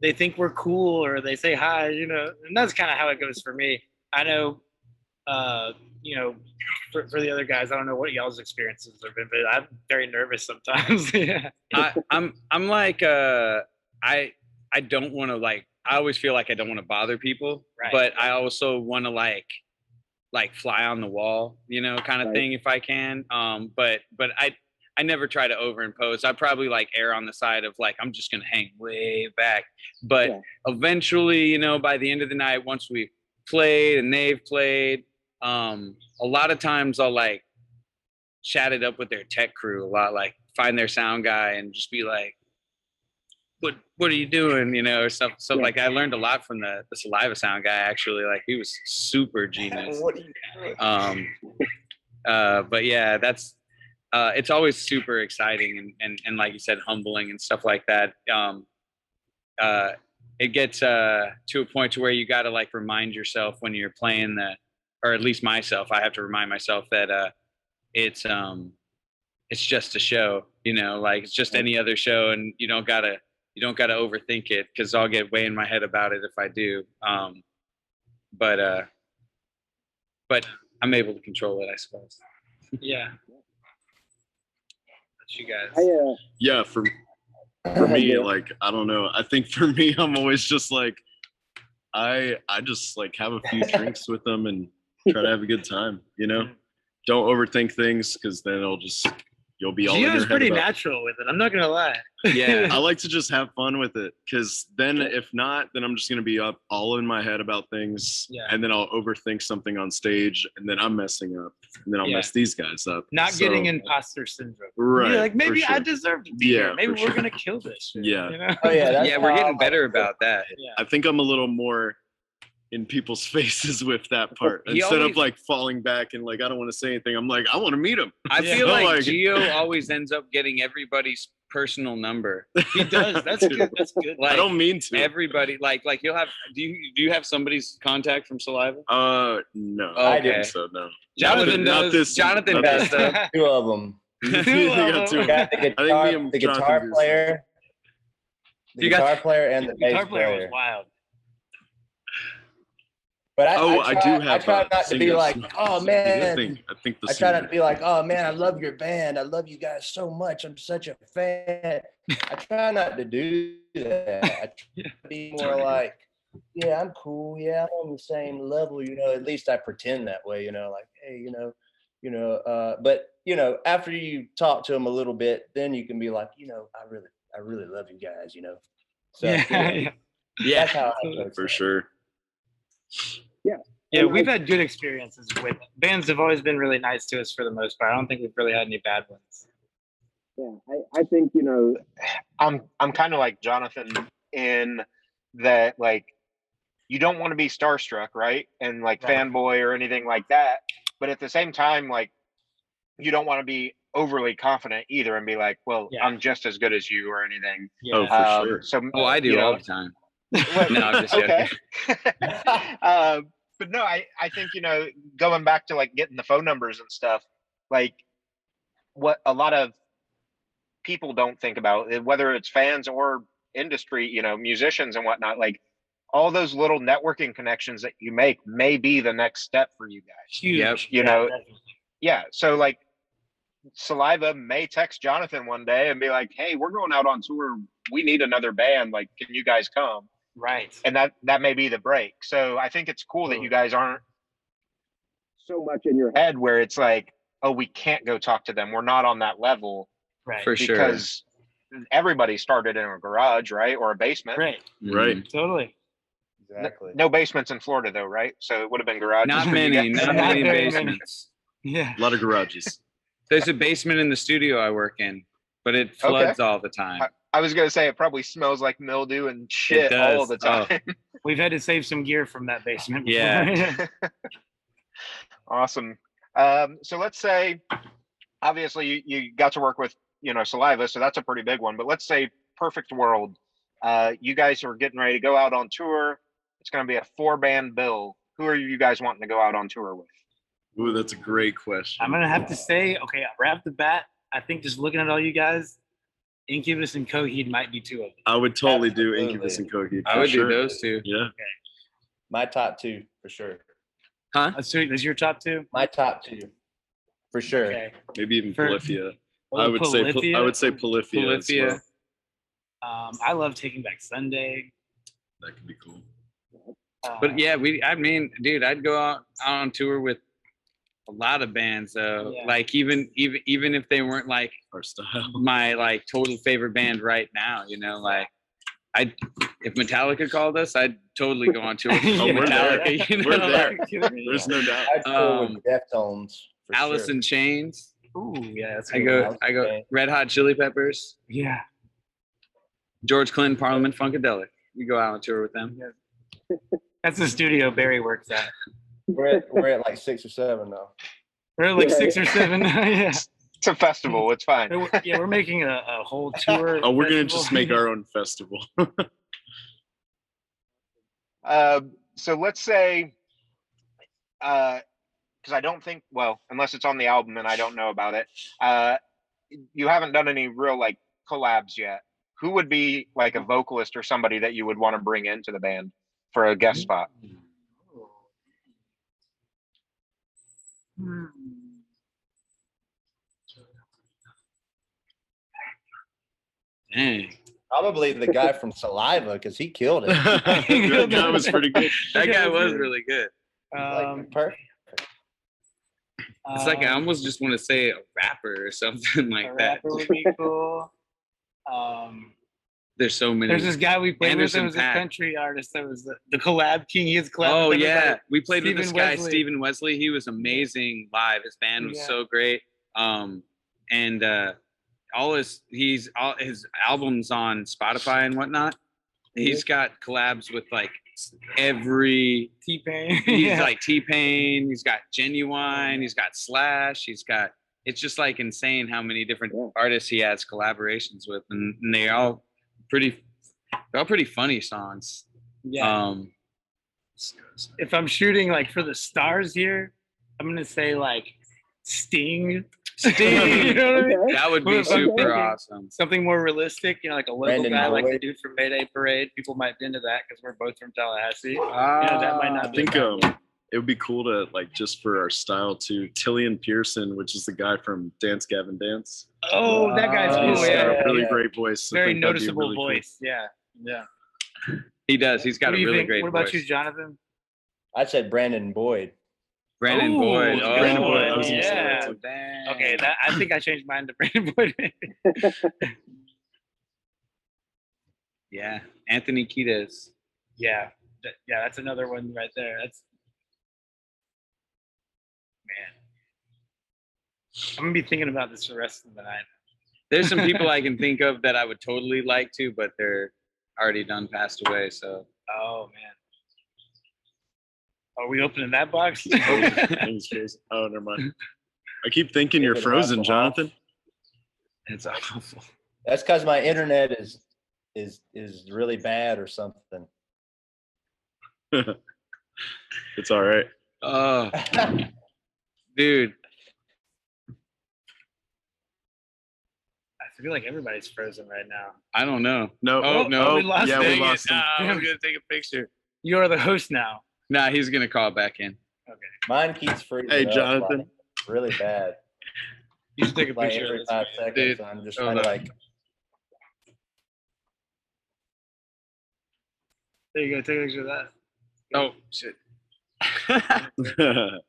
they think we're cool or they say hi. You know, and that's kind of how it goes for me. I know, uh, you know, for, for the other guys, I don't know what y'all's experiences have been, but I'm very nervous sometimes. yeah. I, I'm I'm like uh I I don't want to like I always feel like I don't want to bother people, Right. but I also want to like like fly on the wall, you know, kind of Right. thing if I can. Um, but but I I never try to overimpose. I probably like err on the side of like I'm just gonna hang way back. But Yeah. eventually, you know, by the end of the night, once we played and they've played, um, a lot of times I'll like chat it up with their tech crew a lot, like find their sound guy and just be like, "What what are you doing?" You know, or stuff. So Yeah. like I learned a lot from the the Saliva sound guy. Actually, like he was super genius. What do you doing? Um, uh, but yeah, that's uh, it's always super exciting and, and and like you said, humbling and stuff like that. Um, uh, it gets uh, to a point to where you got to like remind yourself when you're playing the, or at least myself, I have to remind myself that uh, it's um, it's just a show. You know, like it's just any other show, and you don't gotta you don't gotta overthink it because I'll get way in my head about it if I do. Um, but uh, but I'm able to control it, I suppose. Yeah. That's you guys. I, uh, Yeah, for for me, like I don't know. I think for me, I'm always just like I I just like have a few drinks with them and try to have a good time. You know, mm-hmm. don't overthink things because then it'll just you'll be all in your Gio's head pretty about- natural with it. I'm not gonna lie. Yeah. I like to just have fun with it because then if not, then I'm just gonna be up all in my head about things, Yeah. and then I'll overthink something on stage, and then I'm messing up, and then I'll Yeah. mess these guys up. Not So- getting imposter syndrome. right. You're like for maybe I deserve to be Yeah, here. Maybe we're sure. gonna kill this. shit, Yeah. You know? Oh yeah, that's yeah, we're getting better about that. yeah. I think I'm a little more in people's faces with that part He instead always- of like falling back and like I don't want to say anything. I'm like I want to meet him. I Yeah. feel like, Like- Gio always ends up getting everybody's personal number. He does. That's good. That's good. Like I don't mean to. everybody, like like you'll have. Do you do you have somebody's contact from Saliva? uh, no, Oh, I okay. think so. No, Jonathan Not does. this- Jonathan not does this- Two of them. You of got two of Got them. the I think guitar, me and the guitar do player, the You got- guitar player, and the bass Guitar player player. was wild. But I, Oh, I, I, do have. I try not to be like, oh I man. think I think the I try not to be like, oh man, I love your band. I love you guys so much. I'm such a fan. I try not to do that. I try to be more like, yeah, I'm cool. Yeah, I'm on the same level. You know, at least I pretend that way. You know, like, hey, you know, you know. Uh, but you know, after you talk to them a little bit, then you can be like, you know, I really, I really love you guys. You know. So yeah, yeah. Yeah. that's how I for sure. Yeah, yeah. we've had good experiences with bands. Have always been really nice to us for the most part. I don't think we've really had any bad ones. yeah, I, I think you know, I'm I'm kind of like Jonathan in that like you don't want to be starstruck, right? And like Right. fanboy or anything like that. But at the same time, like you don't want to be overly confident either and be like, well, Yeah. I'm just as good as you or anything. Yeah. Oh, for Um, sure. So Oh, I do all know, the time. Well, No, I'm just okay. joking. but no, I, I think, you know, going back to like getting the phone numbers and stuff, like what a lot of people don't think about, eh, whether it's fans or industry, you know, musicians and whatnot, like all those little networking connections that you make may be the next step for you guys. Huge. Yep. You Yeah, know, definitely. Yeah. So like Saliva may text Jonathan one day and be like, Hey, we're going out on tour. We need another band. Like, can you guys come? Right. and that that may be the break. So I think it's cool that you guys aren't so much in your head. head where it's like, oh, we can't go talk to them. We're not on that level Right. For sure. because everybody started in a garage, right, or a basement. Right. Right. Mhm. Totally. Exactly. No basements in Florida though, right? So it would have been garages. Not many. guys. Not Not many many. basements. Yeah. A lot of garages. There's a basement in the studio I work in, but it floods all the time. I was gonna say it probably smells like mildew and shit all does. the Oh. time. We've had to save some gear from that basement. Yeah. awesome. Um, so let's say, obviously, you, you got to work with you know Saliva, so that's a pretty big one. But let's say perfect world, uh, you guys are getting ready to go out on tour. It's going to be a four band bill. Who are you guys wanting to go out on tour with? Ooh, that's a great question. I'm gonna have to say, okay, right off the bat, I think just looking at all you guys, Incubus and Coheed might be two of them. I would totally do Incubus and Coheed. I would sure. do those two. Yeah. My top two for sure. Huh? That's, your- that's your top two. My top two for sure. Okay. Maybe even For- Polyphia. Oh, I would say I Polyphia? would say Polyphia. as Polyphia. well. Um, I love Taking Back Sunday. That could be cool. Uh, But yeah, we. I mean, dude, I'd go out, out on tour with a lot of bands though. Yeah. Like even even even if they weren't like my like total favorite band right now, you know, like I if Metallica called us, I'd totally go on tour with Oh, we're there. Metallica. You know, We're there. like, There's no doubt. I'd go Um, with Deftones. For Alice sure. in Chains. Ooh, yeah, that's I good. go I go Chains. Red Hot Chili Peppers, Yeah. George Clinton, Parliament Funkadelic. We go out on tour with them. That's the studio Barry works at. We're at, we're at like six or seven now. We're at like six or seven. yeah. It's a festival. It's fine. We're- yeah, we're making a, a whole tour. Oh, we're gonna festival. just make our own festival. Uh, so let's say, because I don't think, well, unless it's on the album and I don't know about it, uh, you haven't done any real like collabs yet. Who would be like a vocalist or somebody that you would want to bring into the band for a guest spot? Hmm. Dang. Probably the guy from Saliva because he killed it. that guy was pretty good. That guy was really good. Um, like, perfect. It's like I um, almost just want to say a rapper or something a like that. rapper would be cool. Um, There's so many. there's this guy we played Anderson with was a country artist that was the, the collab king. He has collab. Oh yeah, we played with this guy, Wesley. Stephen Wesley. He was amazing live. His band was Yeah. so great. Um, and uh, all his he's all his albums on Spotify and whatnot. He's got collabs with like every. T Pain. He's like T Pain. He's got Ginuwine. He's got Slash. He's got. It's just like insane how many different Yeah. artists he has collaborations with, and, and they're all pretty. They're all pretty funny songs. yeah. Um, if I'm shooting like for the stars here, I'm gonna say like Sting. Sting. you know what I mean? That would be What if I'm super thinking? awesome. Something more realistic, you know, like a local Brandon guy, like the dude from Mayday Parade. People might be into that because we're both from Tallahassee. Ah, that might not I be think bad. um, it would be cool to like just for our style to Tilian Pearson, which is the guy from Dance Gavin Dance. Oh, that guy's Oh, cool. He's got Yeah, a really yeah. great voice. Very think that'd be noticeable really cool. voice. Yeah, yeah. he does. He's got what a really think? great What about voice. you, Jonathan? I said Brandon Boyd. Brandon Ooh, Boyd. Oh, Brandon Boyd, oh. I was say that yeah. Okay, that I think I changed mine to Brandon Boyd. Yeah, Anthony Kiedis. yeah, yeah, that's another one right there. That's man. I'm gonna be thinking about this for the rest of the night. There's some people I can think of that I would totally like to, but they're already done passed away. So Oh man. Are we opening that box? Things frozen. Oh, never mind. I keep thinking you're frozen, Jonathan. it's awful. That's because my internet is is is really bad or something. It's all right. Oh, dude. I feel like everybody's frozen right now. I don't know. No, Oh, oh no, we lost yeah, it. we Dang it. lost him. Nah, I was gonna take a picture. You are the host now. Nah, he's gonna call back in. Okay. Mine keeps freezing. Hey, up, Jonathan. like, really bad. You should take a Like picture of every this. five seconds, Dude, I'm just hold kind of like, There you go. Take a picture of that. Oh shit.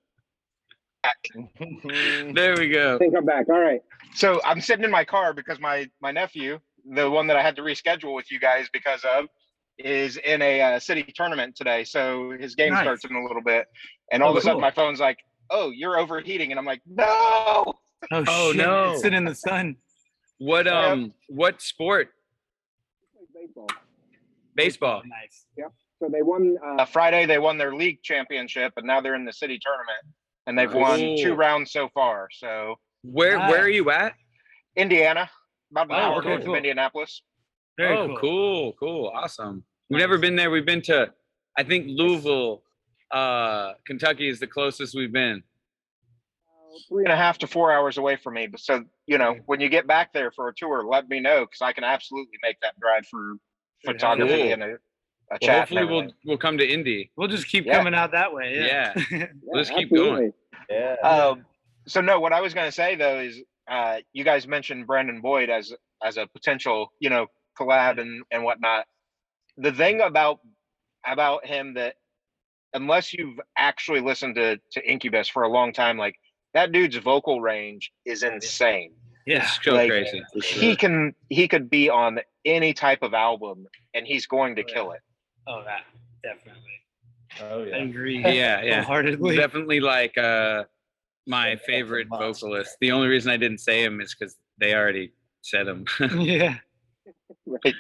"Mm-hmm." there we go. I think I'm back. All right. So I'm sitting in my car because my my nephew, the one that I had to reschedule with you guys because of, is in a uh, city tournament today. So his game Nice. starts in a little bit, and all Oh, of a sudden cool. my phone's like, "Oh, you're overheating," and I'm like, "No." Oh, Oh, shit. no. Sit in the sun. What um what sport? Baseball. Baseball. Nice. Yeah. So they won. Uh, Uh, Friday they won their league championship, and now they're in the city tournament, and they've won Cool. two rounds so far. So Where where are you at? Indiana, about an Oh, hour okay, north cool. of Indianapolis. Very oh, cool. cool, cool, awesome. We've never been there. We've been to, I think Louisville, uh, Kentucky is the closest we've been. Three and a half to four hours away from me. But so you know, when you get back there for a tour, let me know because I can absolutely make that drive for photography Cool. and a, a Well, chat. and hopefully we'll we'll come to Indy. We'll just keep Yeah. coming out that way. Yeah. Yeah. Let's keep going. Yeah. Um, so no, what I was going to say though is, uh, you guys mentioned Brandon Boyd as as a potential, you know, collab and and whatnot. The thing about about him that unless you've actually listened to to Incubus for a long time, like that dude's vocal range is insane. yeah. It's so Like, crazy. For sure. He can he could be on any type of album and he's going to kill it. Oh, that definitely. Oh I yeah. agree. Yeah, yeah. Wholeheartedly. Definitely like uh my That's a favorite vocalist. The only reason I didn't say him is because they already said him. yeah. Right.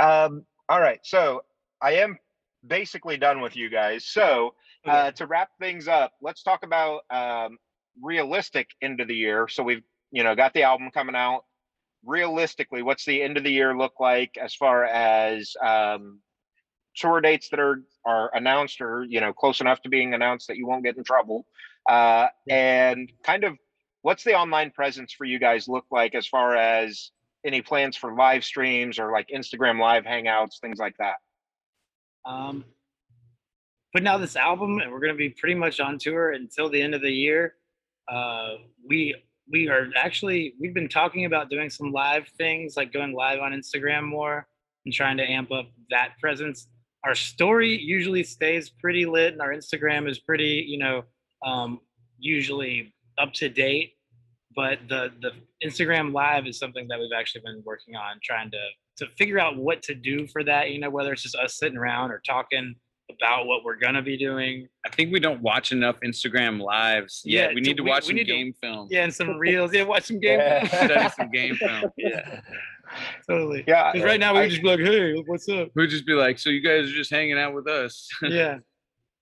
Um, all right. So I am basically done with you guys. So uh, to wrap things up, let's talk about um, realistic end of the year. So we've you know got the album coming out. Realistically, what's the end of the year look like as far as um, tour dates that are are announced or you know close enough to being announced that you won't get in trouble? Uh, and kind of what's the online presence for you guys look like as far as any plans for live streams or like Instagram live hangouts, things like that? Um, putting out this album, and we're gonna be pretty much on tour until the end of the year. Uh, we we are actually we've been talking about doing some live things, like going live on Instagram more and trying to amp up that presence. Our story usually stays pretty lit, and our Instagram is pretty, you know, um, usually up to date. But the the Instagram live is something that we've actually been working on, trying to to figure out what to do for that. You know, whether it's just us sitting around or talking about what we're gonna be doing. I think we don't watch enough Instagram lives Yeah, we need to we- watch we some need to- game film. Yeah, and some reels. Yeah, watch some game. Yeah. Study some game film. yeah, totally. Yeah, 'Cause right now we I- would just be like, "Hey, what's up?" We'd just be like, so you guys are just hanging out with us. Yeah,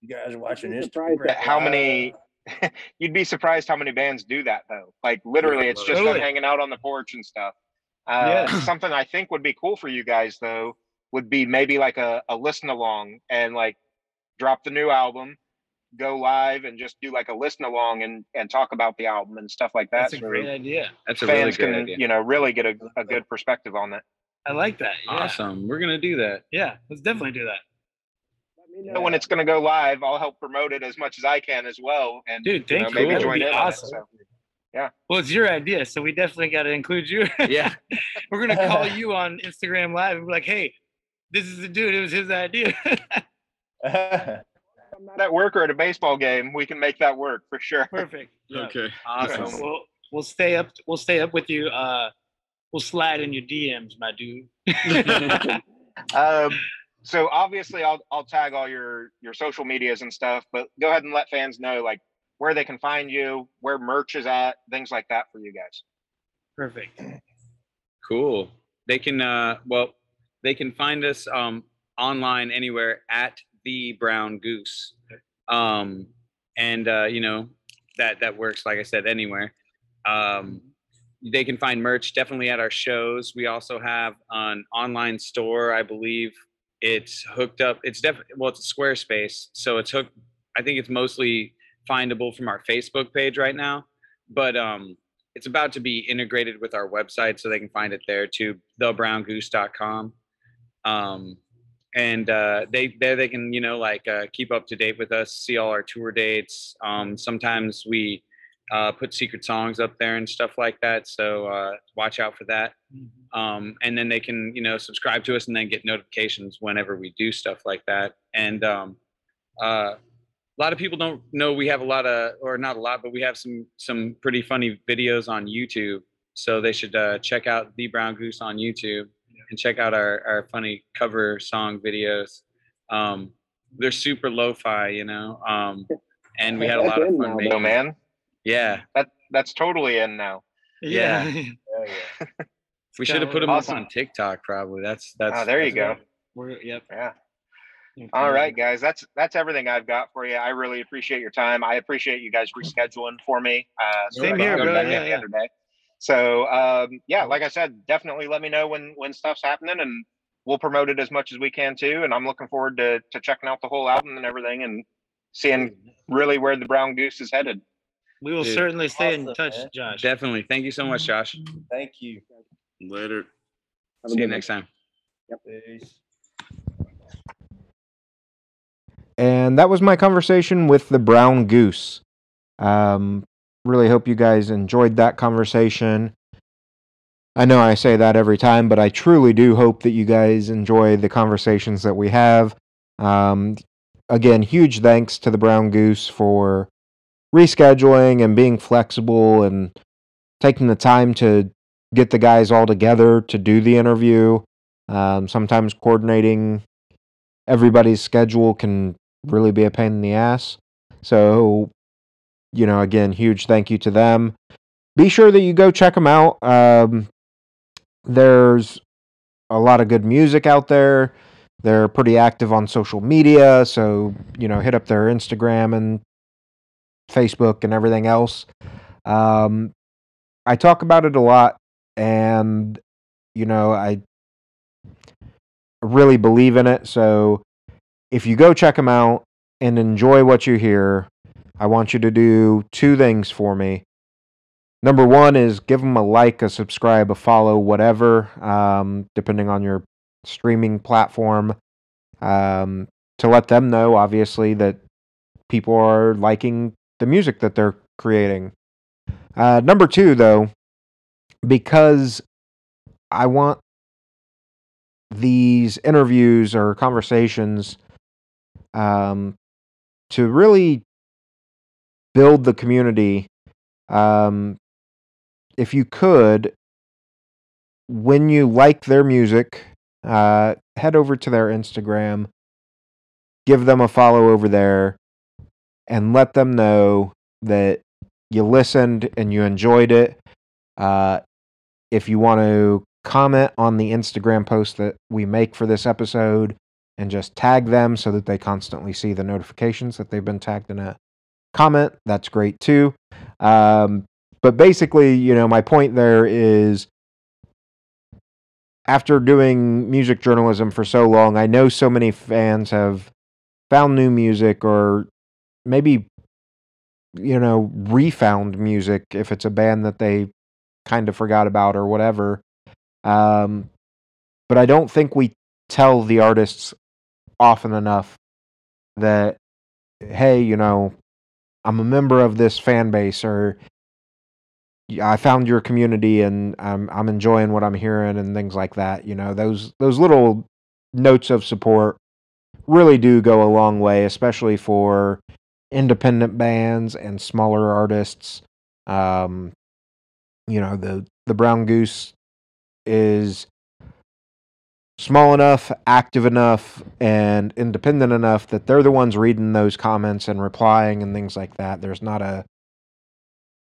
You guys are watching this. Surprised that how many you'd be surprised how many bands do that though. Like literally, it's just them Totally. hanging out on the porch and stuff. Uh, Yeah. Something I think would be cool for you guys though would be maybe like a, a listen along and like drop the new album, go live and just do like a listen along and and talk about the album and stuff like that. that's a so great idea. That's a really fans good can idea. you know really get a, a good perspective on that. I like that. Yeah, Awesome. We're gonna do that. yeah. Let's definitely do that, You know, when it's going to go live, I'll help promote it as much as I can as well, and dude. you know, Thank you. maybe That would join be in awesome. on it. So. Well, it's your idea, so we definitely got to include you. Yeah. We're gonna call you on Instagram Live and be like, "Hey, this is the dude. It was his idea." I'm not at work or at a baseball game, we can make that work for sure. Perfect. Yeah. Okay. Awesome. Awesome. We'll we'll stay up. We'll stay up with you. Uh, we'll slide in your DMs, my dude. Um, so obviously, I'll I'll tag all your your social medias and stuff, but go ahead and let fans know like where they can find you, where merch is at, things like that for you guys. Perfect. Cool. They can uh well, they can find us um online anywhere at the brown goose. Um and uh you know that that works like I said anywhere. Um they can find merch definitely at our shows. We also have an online store, I believe. It's hooked up. It's definitely well, it's Squarespace, so it's hooked. I think it's mostly findable from our Facebook page right now, but um, it's about to be integrated with our website, so they can find it there too. TheBrownGoose.com, um, and uh, they there they can you know like uh, keep up to date with us, see all our tour dates. Um, sometimes we uh, put secret songs up there and stuff like that, so uh, watch out for that. Um, and then they can you know subscribe to us and then get notifications whenever we do stuff like that. And um, uh, a lot of people don't know we have a lot of or not a lot but we have some some pretty funny videos on youtube. So they should uh, check out the brown goose on youtube and check out our, our funny cover song videos um, they're super lo-fi you know um, and we had a lot of fun No making man, yeah that that's totally in now. Yeah. Hell yeah. we should have put them Awesome. up on tiktok probably that's that's Ah, there you go. We're, yep. Yeah. All right, guys. That's that's everything I've got for you. I really appreciate your time. I appreciate you guys rescheduling for me. Uh, Same here, bro. back Yeah, the other day. So um, yeah, like I said, definitely let me know when when stuff's happening, and we'll promote it as much as we can too. And I'm looking forward to to checking out the whole album and everything, and seeing really where the Brown Goose is headed. We will Dude. certainly stay in touch, man. Josh. Definitely. Thank you so much, Josh. Thank you. Later. Have See you good next time. Peace. And that was my conversation with the brown goose. Um, really hope you guys enjoyed that conversation. I know I say that every time, but I truly do hope that you guys enjoy the conversations that we have. Um, again, huge thanks to the brown goose for rescheduling and being flexible and taking the time to get the guys all together to do the interview. Um, sometimes coordinating everybody's schedule can really be a pain in the ass. So, you know, again, huge thank you to them. Be sure that you go check them out. Um, there's a lot of good music out there. They're pretty active on social media, so you know, hit up their Instagram and Facebook and everything else. Um, I talk about it a lot, and you know, I really believe in it. So if you go check them out and enjoy what you hear, I want you to do two things for me. Number one is give them a like, a subscribe, a follow, whatever, um, depending on your streaming platform, um, to let them know, obviously, that people are liking the music that they're creating. Uh, number two, though, because I want these interviews or conversations um, to really build the community. Um, if you could, when you like their music, uh, head over to their Instagram, give them a follow over there, and let them know that you listened and you enjoyed it. Uh, if you want to comment on the Instagram post that we make for this episode and just tag them so that they constantly see the notifications that they've been tagged in a comment, that's great too. Um, but basically, you know, my point there is after doing music journalism for so long, I know so many fans have found new music or maybe, you know, refound music if it's a band that they kind of forgot about or whatever. Um, but I don't think we tell the artists often enough that, hey, you know, I'm a member of this fan base or I found your community and I'm I'm enjoying what I'm hearing and things like that. You know, those those little notes of support really do go a long way, especially for independent bands and smaller artists. Um, you know, the the Brown Goose is small enough, active enough, and independent enough that they're the ones reading those comments and replying and things like that. There's not a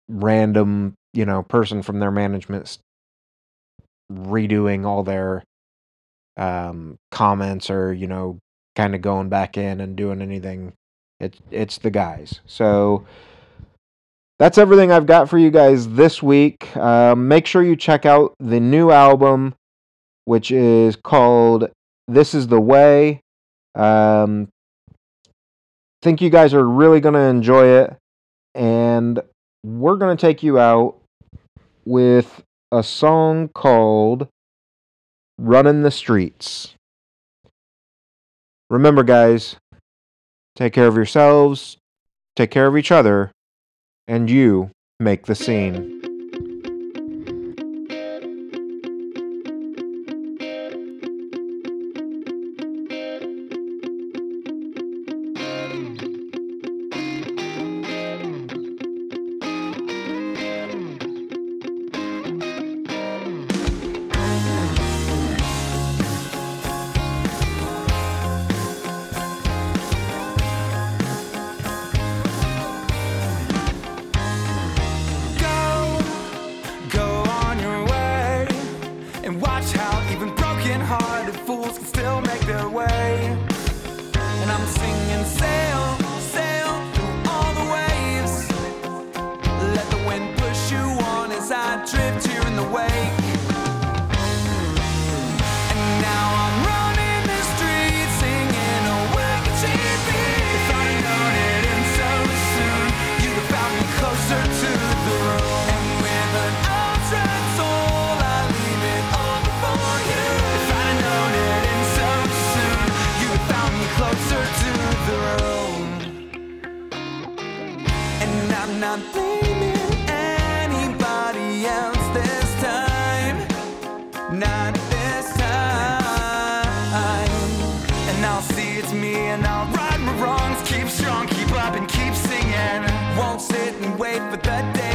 random, you know, person from their management redoing all their um, comments or, you know, kind of going back in and doing anything. It's it's the guys. So that's everything I've got for you guys this week. Um, make sure you check out the new album, which is called "This Is the Way." Um, think you guys are really going to enjoy it, and we're going to take you out with a song called "Running the Streets." Remember, guys, take care of yourselves, take care of each other, and you make the scene. And